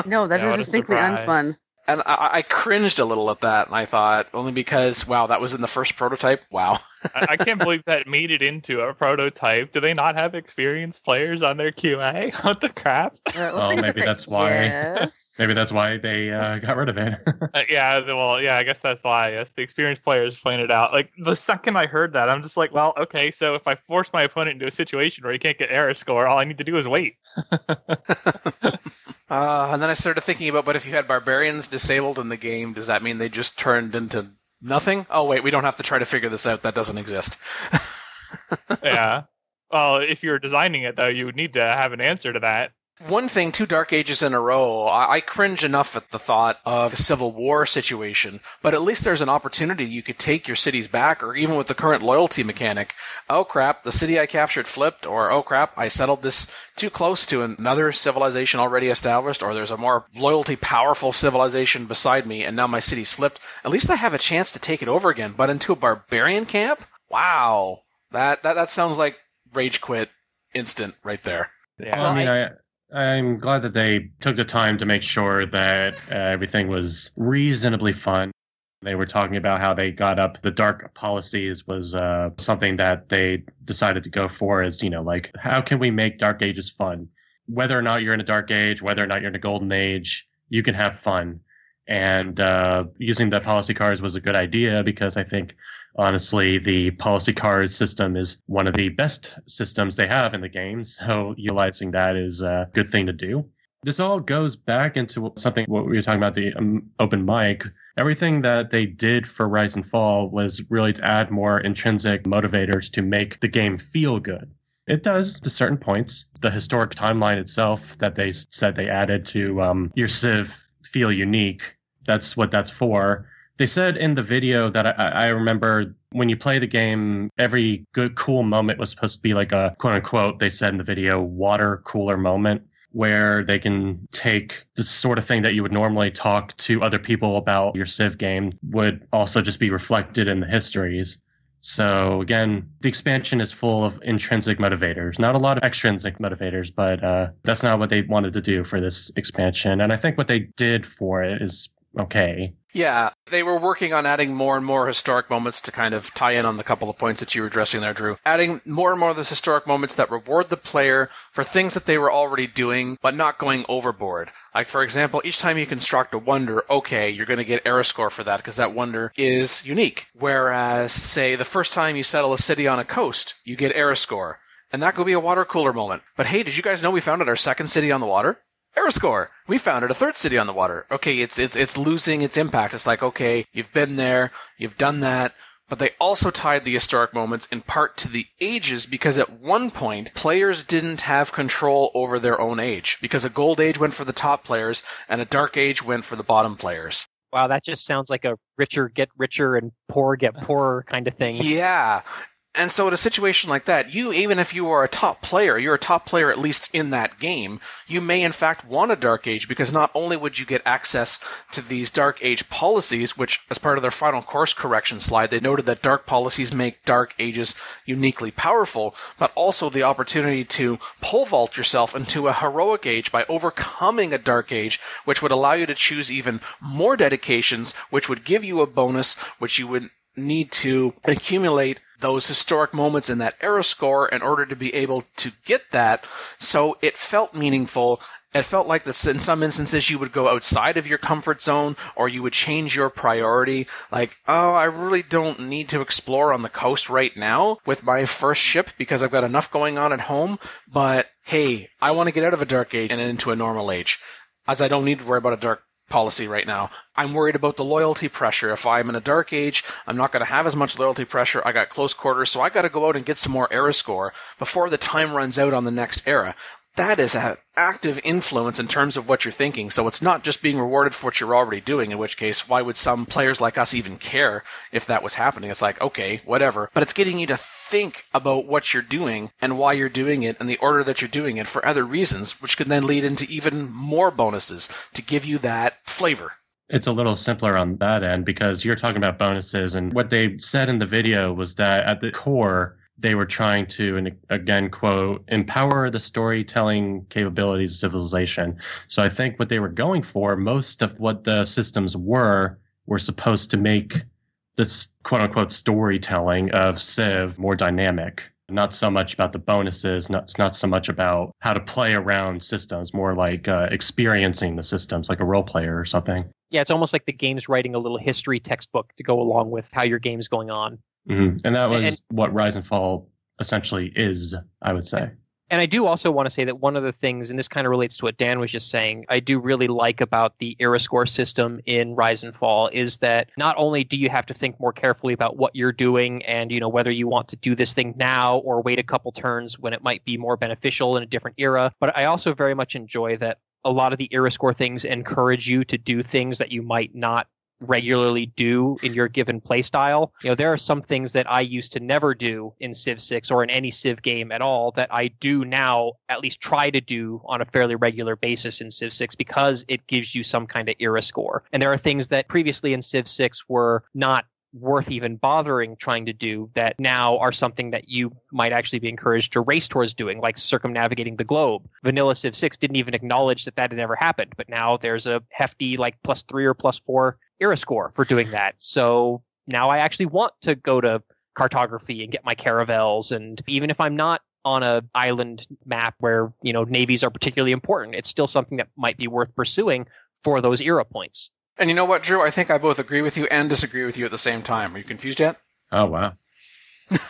No, that Yeah, is what a distinctly surprise. unfun. And I, I cringed a little at that, and I thought, only because, wow, that was in the first prototype? Wow. I, I can't believe that made it into a prototype. Do they not have experienced players on their QA? What the crap? Uh, let's Oh, maybe that's why. Yes. Maybe that's why they uh, got rid of it. Uh, yeah, well, yeah, I guess that's why. Yes, the experienced players pointed out. Like the second I heard that, I'm just like, well, okay, so if I force my opponent into a situation where he can't get error score, all I need to do is wait. Uh, and then I started thinking about, but if you had barbarians disabled in the game, does that mean they just turned into nothing? Oh, wait, we don't have to try to figure this out. That doesn't exist. yeah. Well, if you're designing it though, you would need to have an answer to that. One thing, two Dark Ages in a row, I, I cringe enough at the thought of a civil war situation, but at least there's an opportunity you could take your cities back, or even with the current loyalty mechanic. Oh crap, the city I captured flipped, or oh crap, I settled this too close to another civilization already established, or there's a more loyalty powerful civilization beside me, and now my city's flipped. At least I have a chance to take it over again, but into a barbarian camp? Wow. That, that, that sounds like rage quit instant right there. Yeah. Well, I mean, I, I'm glad that they took the time to make sure that uh, everything was reasonably fun. They were talking about how they got up the dark policies was uh, something that they decided to go for. Is you know like how can we make Dark Ages fun? Whether or not you're in a Dark Age, whether or not you're in a Golden Age, you can have fun. And uh, using the policy cards was a good idea because I think honestly, the policy card system is one of the best systems they have in the game. So utilizing that is a good thing to do. This all goes back into something what we were talking about the um, open mic. Everything that they did for Rise and Fall was really to add more intrinsic motivators to make the game feel good. It does to certain points. The historic timeline itself that they said they added to um, your Civ feel unique. That's what that's for they said in the video that I, I, remember when you play the game, every good, cool moment was supposed to be like a quote unquote, they said in the video, water cooler moment where they can take the sort of thing that you would normally talk to other people about your Civ game would also just be reflected in the histories. So again, the expansion is full of intrinsic motivators, not a lot of extrinsic motivators, but uh, that's not what they wanted to do for this expansion. And I think what they did for it is okay. Yeah, they were working on adding more and more historic moments to kind of tie in on the couple of points that you were addressing there, Drew. Adding more and more of those historic moments that reward the player for things that they were already doing, but not going overboard. Like, for example, each time you construct a wonder, okay, you're going to get era score for that because that wonder is unique. Whereas, say, the first time you settle a city on a coast, you get era score. And that could be a water cooler moment. But hey, did you guys know we founded our second city on the water? Erascore. We founded a third city on the water. Okay, it's it's it's losing its impact. It's like okay, you've been there, you've done that, but they also tied the historic moments in part to the ages because at one point players didn't have control over their own age because a gold age went for the top players and a dark age went for the bottom players. Wow, that just sounds like a richer get richer and poor get poorer kind of thing. Yeah. And so, in a situation like that, you, even if you are a top player, you're a top player at least in that game, you may in fact want a Dark Age because not only would you get access to these Dark Age policies, which, as part of their final course correction slide, they noted that Dark policies make Dark Ages uniquely powerful, but also the opportunity to pole vault yourself into a Heroic Age by overcoming a Dark Age, which would allow you to choose even more dedications, which would give you a bonus, which you would need to accumulate those historic moments in that era score in order to be able to get that. So it felt meaningful. It felt like that in some instances you would go outside of your comfort zone or you would change your priority. Like, oh, I really don't need to explore on the coast right now with my first ship because I've got enough going on at home. But hey, I want to get out of a dark age and into a normal age. As I don't need to worry about a dark policy right now. I'm worried about the loyalty pressure. If I'm in a dark age, I'm not going to have as much loyalty pressure. I got close quarters, so I got to go out and get some more era score before the time runs out on the next era that is an active influence in terms of what you're thinking. So it's not just being rewarded for what you're already doing, in which case, why would some players like us even care if that was happening? It's like, okay, whatever. But it's getting you to think about what you're doing and why you're doing it and the order that you're doing it for other reasons, which could then lead into even more bonuses to give you that flavor. It's a little simpler on that end because you're talking about bonuses. And what they said in the video was that at the core, they were trying to, and again, quote, empower the storytelling capabilities of civilization. So I think what they were going for, most of what the systems were, were supposed to make this quote unquote storytelling of Civ more dynamic. Not so much about the bonuses, not, not so much about how to play around systems, more like uh, experiencing the systems, like a role player or something. Yeah, it's almost like the game's writing a little history textbook to go along with how your game's going on. Mm-hmm. And that was and, what Rise and Fall essentially is, I would say. And I do also want to say that one of the things, and this kind of relates to what Dan was just saying, I do really like about the era score system in Rise and Fall is that not only do you have to think more carefully about what you're doing and you know whether you want to do this thing now or wait a couple turns when it might be more beneficial in a different era, but I also very much enjoy that a lot of the era score things encourage you to do things that you might not regularly do in your given playstyle. You know, there are some things that I used to never do in Civ 6 or in any Civ game at all that I do now at least try to do on a fairly regular basis in Civ 6 because it gives you some kind of era score. And there are things that previously in Civ 6 were not worth even bothering trying to do that now are something that you might actually be encouraged to race towards doing, like circumnavigating the globe. Vanilla Civ 6 didn't even acknowledge that that had ever happened, but now there's a hefty, like, plus three or plus four era score for doing that. So now I actually want to go to cartography and get my caravels. And even if I'm not on a island map where, you know, navies are particularly important, it's still something that might be worth pursuing for those era points. And you know what, Drew? I think I both agree with you and disagree with you at the same time. Are you confused yet? Oh wow.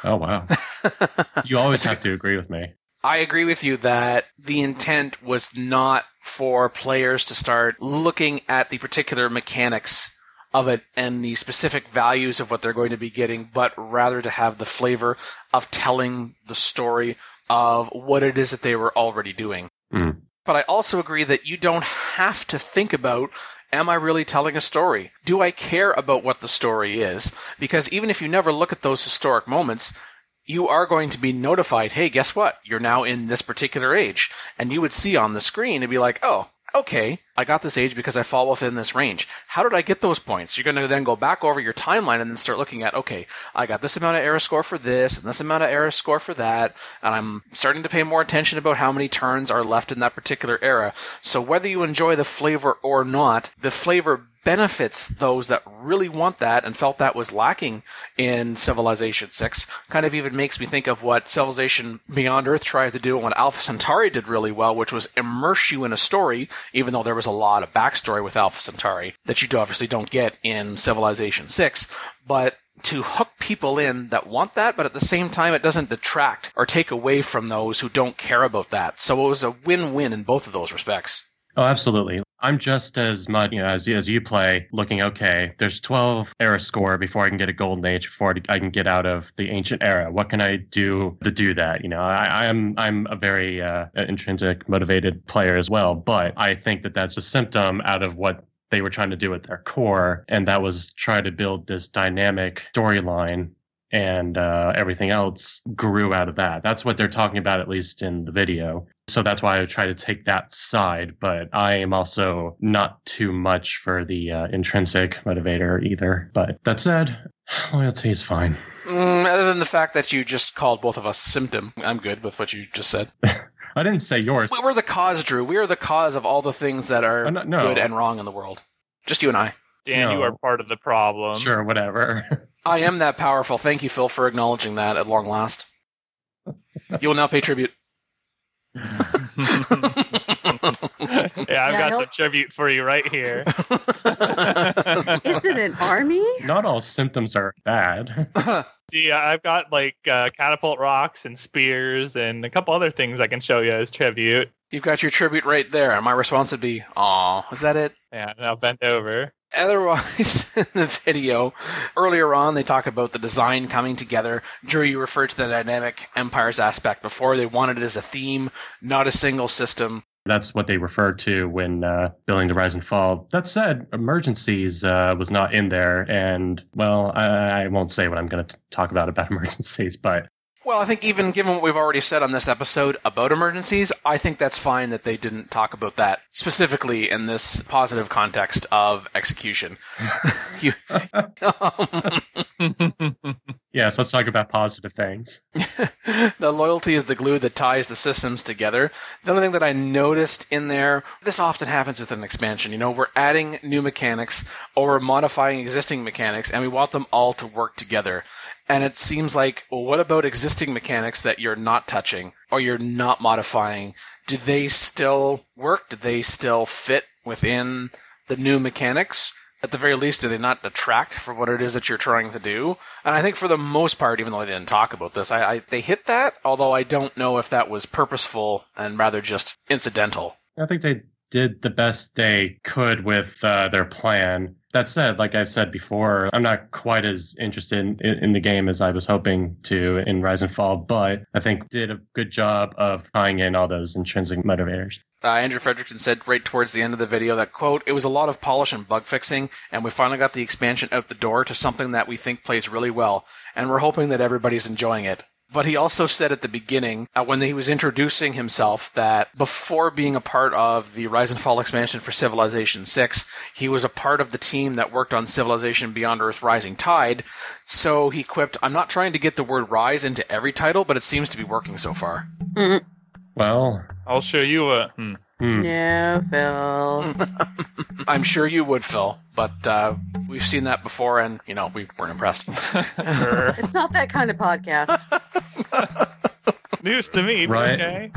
Oh wow. you always have to agree with me. I agree with you that the intent was not for players to start looking at the particular mechanics of it and the specific values of what they're going to be getting, but rather to have the flavor of telling the story of what it is that they were already doing. Mm. But I also agree that you don't have to think about Am I really telling a story? Do I care about what the story is? Because even if you never look at those historic moments, you are going to be notified, hey, guess what? You're now in this particular age. And you would see on the screen and be like, oh, okay, I got this age because I fall within this range. How did I get those points? You're going to then go back over your timeline and then start looking at, okay, I got this amount of era score for this and this amount of era score for that. And I'm starting to pay more attention about how many turns are left in that particular era. So whether you enjoy the flavor or not, the flavor benefits those that really want that and felt that was lacking in Civilization 6. Kind of even makes me think of what Civilization Beyond Earth tried to do and what Alpha Centauri did really well, which was immerse you in a story, even though there was a lot of backstory with Alpha Centauri that you obviously don't get in Civilization 6. But to hook people in that want that, but at the same time, it doesn't detract or take away from those who don't care about that. So it was a win-win in both of those respects. Oh, absolutely. I'm just as much, you know, as, as you play, looking, okay, there's 12 era score before I can get a golden age, before I can get out of the ancient era. What can I do to do that? You know, I, am I'm, I'm a very uh, intrinsic motivated player as well, but I think that that's a symptom out of what they were trying to do at their core, and that was try to build this dynamic storyline and uh, everything else grew out of that. That's what they're talking about, at least in the video. So that's why I try to take that side, but I am also not too much for the uh, intrinsic motivator either. But that said, loyalty is fine. Mm, other than the fact that you just called both of us symptom, I'm good with what you just said. I didn't say yours. We are the cause, Drew. We are the cause of all the things that are no, no. good and wrong in the world. Just you and I. Dan, No. you are part of the problem. Sure, whatever. I am that powerful. Thank you, Phil, for acknowledging that at long last. You will now pay tribute. yeah, I've Yeah, got he'll- the tribute for you right here. Is it an army? Not all symptoms are bad. See, I've got like uh, catapult rocks and spears and a couple other things I can show you as tribute. You've got your tribute right there, and my response would be, "Aw, is that it?" Yeah, now bend over. Otherwise, in the video, earlier on, they talk about the design coming together. Drew, you referred to the dynamic empires aspect before. They wanted it as a theme, not a single system. That's what they referred to when uh, building the Rise and Fall. That said, emergencies uh, was not in there, and well, I, I won't say what I'm going to talk about about emergencies, but Well, I think even given what we've already said on this episode about emergencies, I think that's fine that they didn't talk about that specifically in this positive context of execution. you, yeah. So let's talk about positive things. the loyalty is the glue that ties the systems together. The only thing that I noticed in there, this often happens with an expansion. You know, we're adding new mechanics or we're modifying existing mechanics and we want them all to work together. And it seems like, well, what about existing mechanics that you're not touching or you're not modifying? Do they still work? Do they still fit within the new mechanics? At the very least, do they not detract from what it is that you're trying to do? And I think for the most part, even though I didn't talk about this, I, I they hit that. Although I don't know if that was purposeful and rather just incidental. I think they did the best they could with uh, their plan. That said, like I've said before, I'm not quite as interested in, in, the game as I was hoping to in Rise and Fall, but I think did a good job of tying in all those intrinsic motivators. Uh, Andrew Frederiksen said right towards the end of the video that quote, "It was a lot of polish and bug fixing, and we finally got the expansion out the door to something that we think plays really well, and we're hoping that everybody's enjoying it." But he also said at the beginning, uh, when he was introducing himself, that before being a part of the Rise and Fall expansion for Civilization 6, he was a part of the team that worked on Civilization Beyond Earth Rising Tide. So he quipped, I'm not trying to get the word rise into every title, but it seems to be working so far. Well, I'll show you a. Hmm. Hmm. No, Phil. I'm sure you would, Phil, but uh, we've seen that before, and you know we weren't impressed. it's not that kind of podcast. News to me, Right. okay?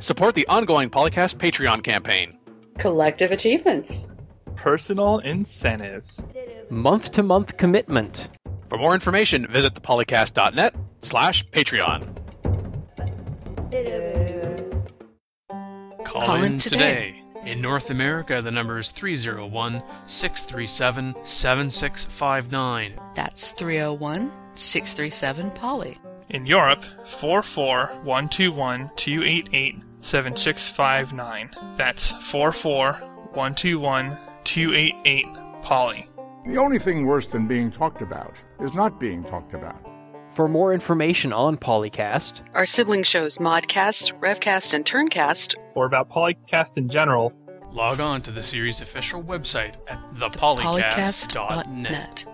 Support the ongoing Polycast Patreon campaign. Collective achievements. Personal incentives. Month to month commitment. For more information, visit thepolycast.net slash Patreon. Call, Call in in today. In North America, the number is 301 637 7659. That's 301 637 Polly. In Europe, 44121 288 7659. That's 44121 288 Polly. The only thing worse than being talked about is not being talked about. For more information on Polycast, Our sibling shows Modcast, Revcast, and Turncast. Or about Polycast in general, log on to the series' official website at thepolycast.net.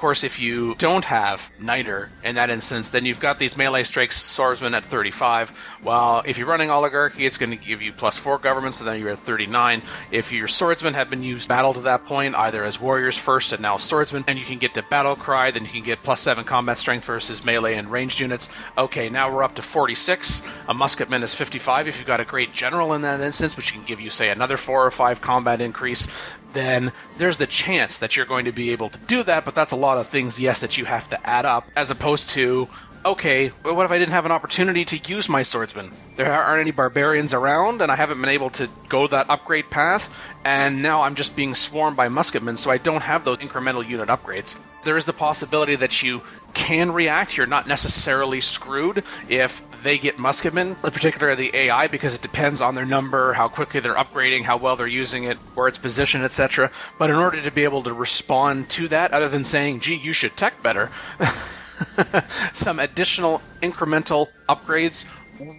course, if you don't have Niter in that instance, then you've got these melee strikes swordsmen at 35. While if you're running Oligarchy, it's going to give you plus 4 government, so then you're at 39. If your swordsmen have been used battle to that point, either as warriors first and now swordsmen, and you can get to Battle Cry, then you can get plus 7 combat strength versus melee and ranged units. Okay, now we're up to 46. A musketman is 55 if you've got a great general in that instance, which can give you, say, another 4 or 5 combat increase then there's the chance that you're going to be able to do that, but that's a lot of things, yes, that you have to add up, as opposed to, okay, what if I didn't have an opportunity to use my swordsman? There aren't any barbarians around, and I haven't been able to go that upgrade path, and now I'm just being swarmed by musketmen, so I don't have those incremental unit upgrades. There is the possibility that you can react. You're not necessarily screwed if they get musketmen, particularly the AI, because it depends on their number, how quickly they're upgrading, how well they're using it, where it's positioned, etc. But in order to be able to respond to that, other than saying, gee, you should tech better, some additional incremental upgrades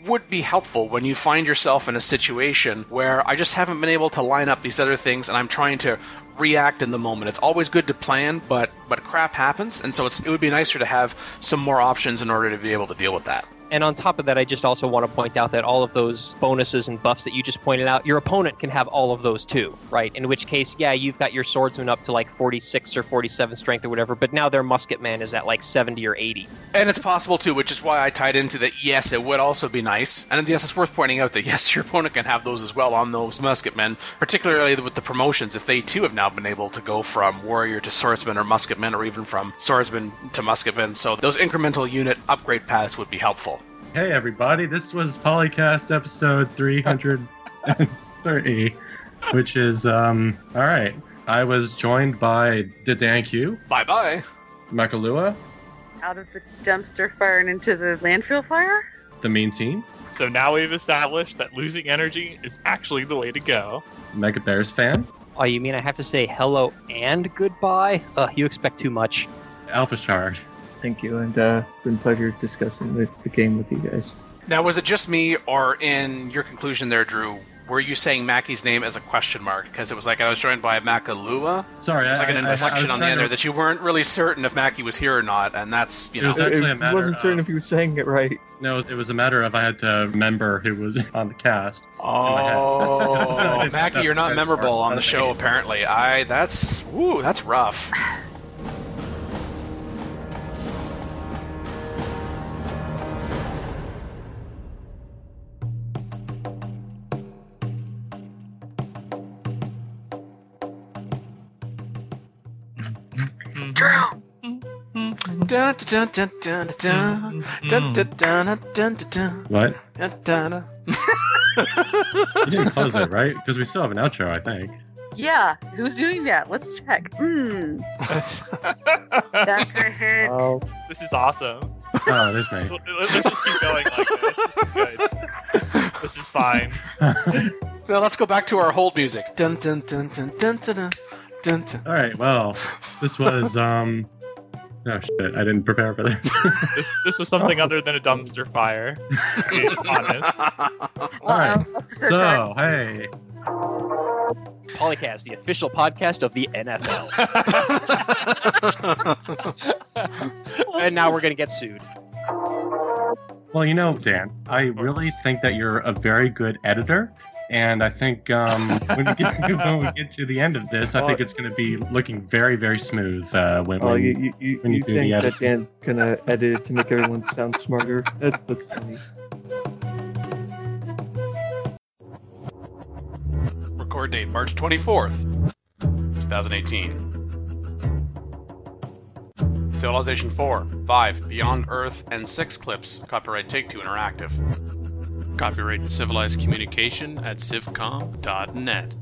would be helpful when you find yourself in a situation where I just haven't been able to line up these other things and I'm trying to react in the moment. It's always good to plan, but but crap happens, and so it would be nicer to have some more options in order to be able to deal with that. And on top of that, I just also want to point out that all of those bonuses and buffs that you just pointed out, your opponent can have all of those too, right? In which case, yeah, you've got your swordsman up to like 46 or 47 strength or whatever, but now their musketman is at like 70 or 80. And it's possible too, which is why I tied into that. Yes, it would also be nice, and yes, it's worth pointing out that yes, your opponent can have those as well on those musketmen, particularly with the promotions. If they too have now been able to go from warrior to swordsman or musket musketman, or even from swordsman to musket musketman, so those incremental unit upgrade paths would be helpful. Hey, everybody, this was Polycast episode 330, which is, um, all right. I was joined by Didankyu, Bye bye. Makalua, Out of the dumpster fire and into the landfill fire? the Mean Team, So now we've established that losing energy is actually the way to go. Mega Bears fan, Oh, you mean I have to say hello and goodbye? Uh, you expect too much. Alpha Charge. Thank you, and uh, been a pleasure discussing the, the game with you guys. Now, was it just me, or in your conclusion there, Drew? Were you saying Mackie's name as a question mark? Because it was like I was joined by Makalua. Sorry, It was like I- an I- I inflection was on the trying end to- there that you weren't really certain if Mackie was here or not, and that's you It know. was actually a matter wasn't certain if you were saying it right. No, it was a matter of I had to remember who was on the cast. Oh, Mackie, you're not memorable on the show. Apparently, I that's ooh, that's rough. What? You didn't close it, right? Because we still have an outro, I think. Yeah, who's doing that? Let's check. Hmm. That's a hit. Oh, This is awesome. Oh, there's me. Let- Let's just keep going like this. This is good. This is fine. Now let's go back to our hold music. Dun, dun, dun, dun, dun, dun, dun, dun. All right. Well, this was um. Oh shit! I didn't prepare for this. This, this was something other than a dumpster fire. To be honest. All right. Uh-oh. So hey, Polycast, the official podcast of the NFL. and now we're going to get sued. well, you know, Dan, I really think that you're a very good editor, and I think um, when, we get, when we get to the end of this, I think it's going to be looking very, very smooth. Uh, when, oh, when you you, you, when you you do the think that edit. Dan's gonna edit it to make everyone sound smarter? That's that's funny. Record date March 24th, 2018. Civilization 4, 5, Beyond Earth, and 6 clips. Copyright Take Two Interactive. Copyright Civilized Communication at civcom.net.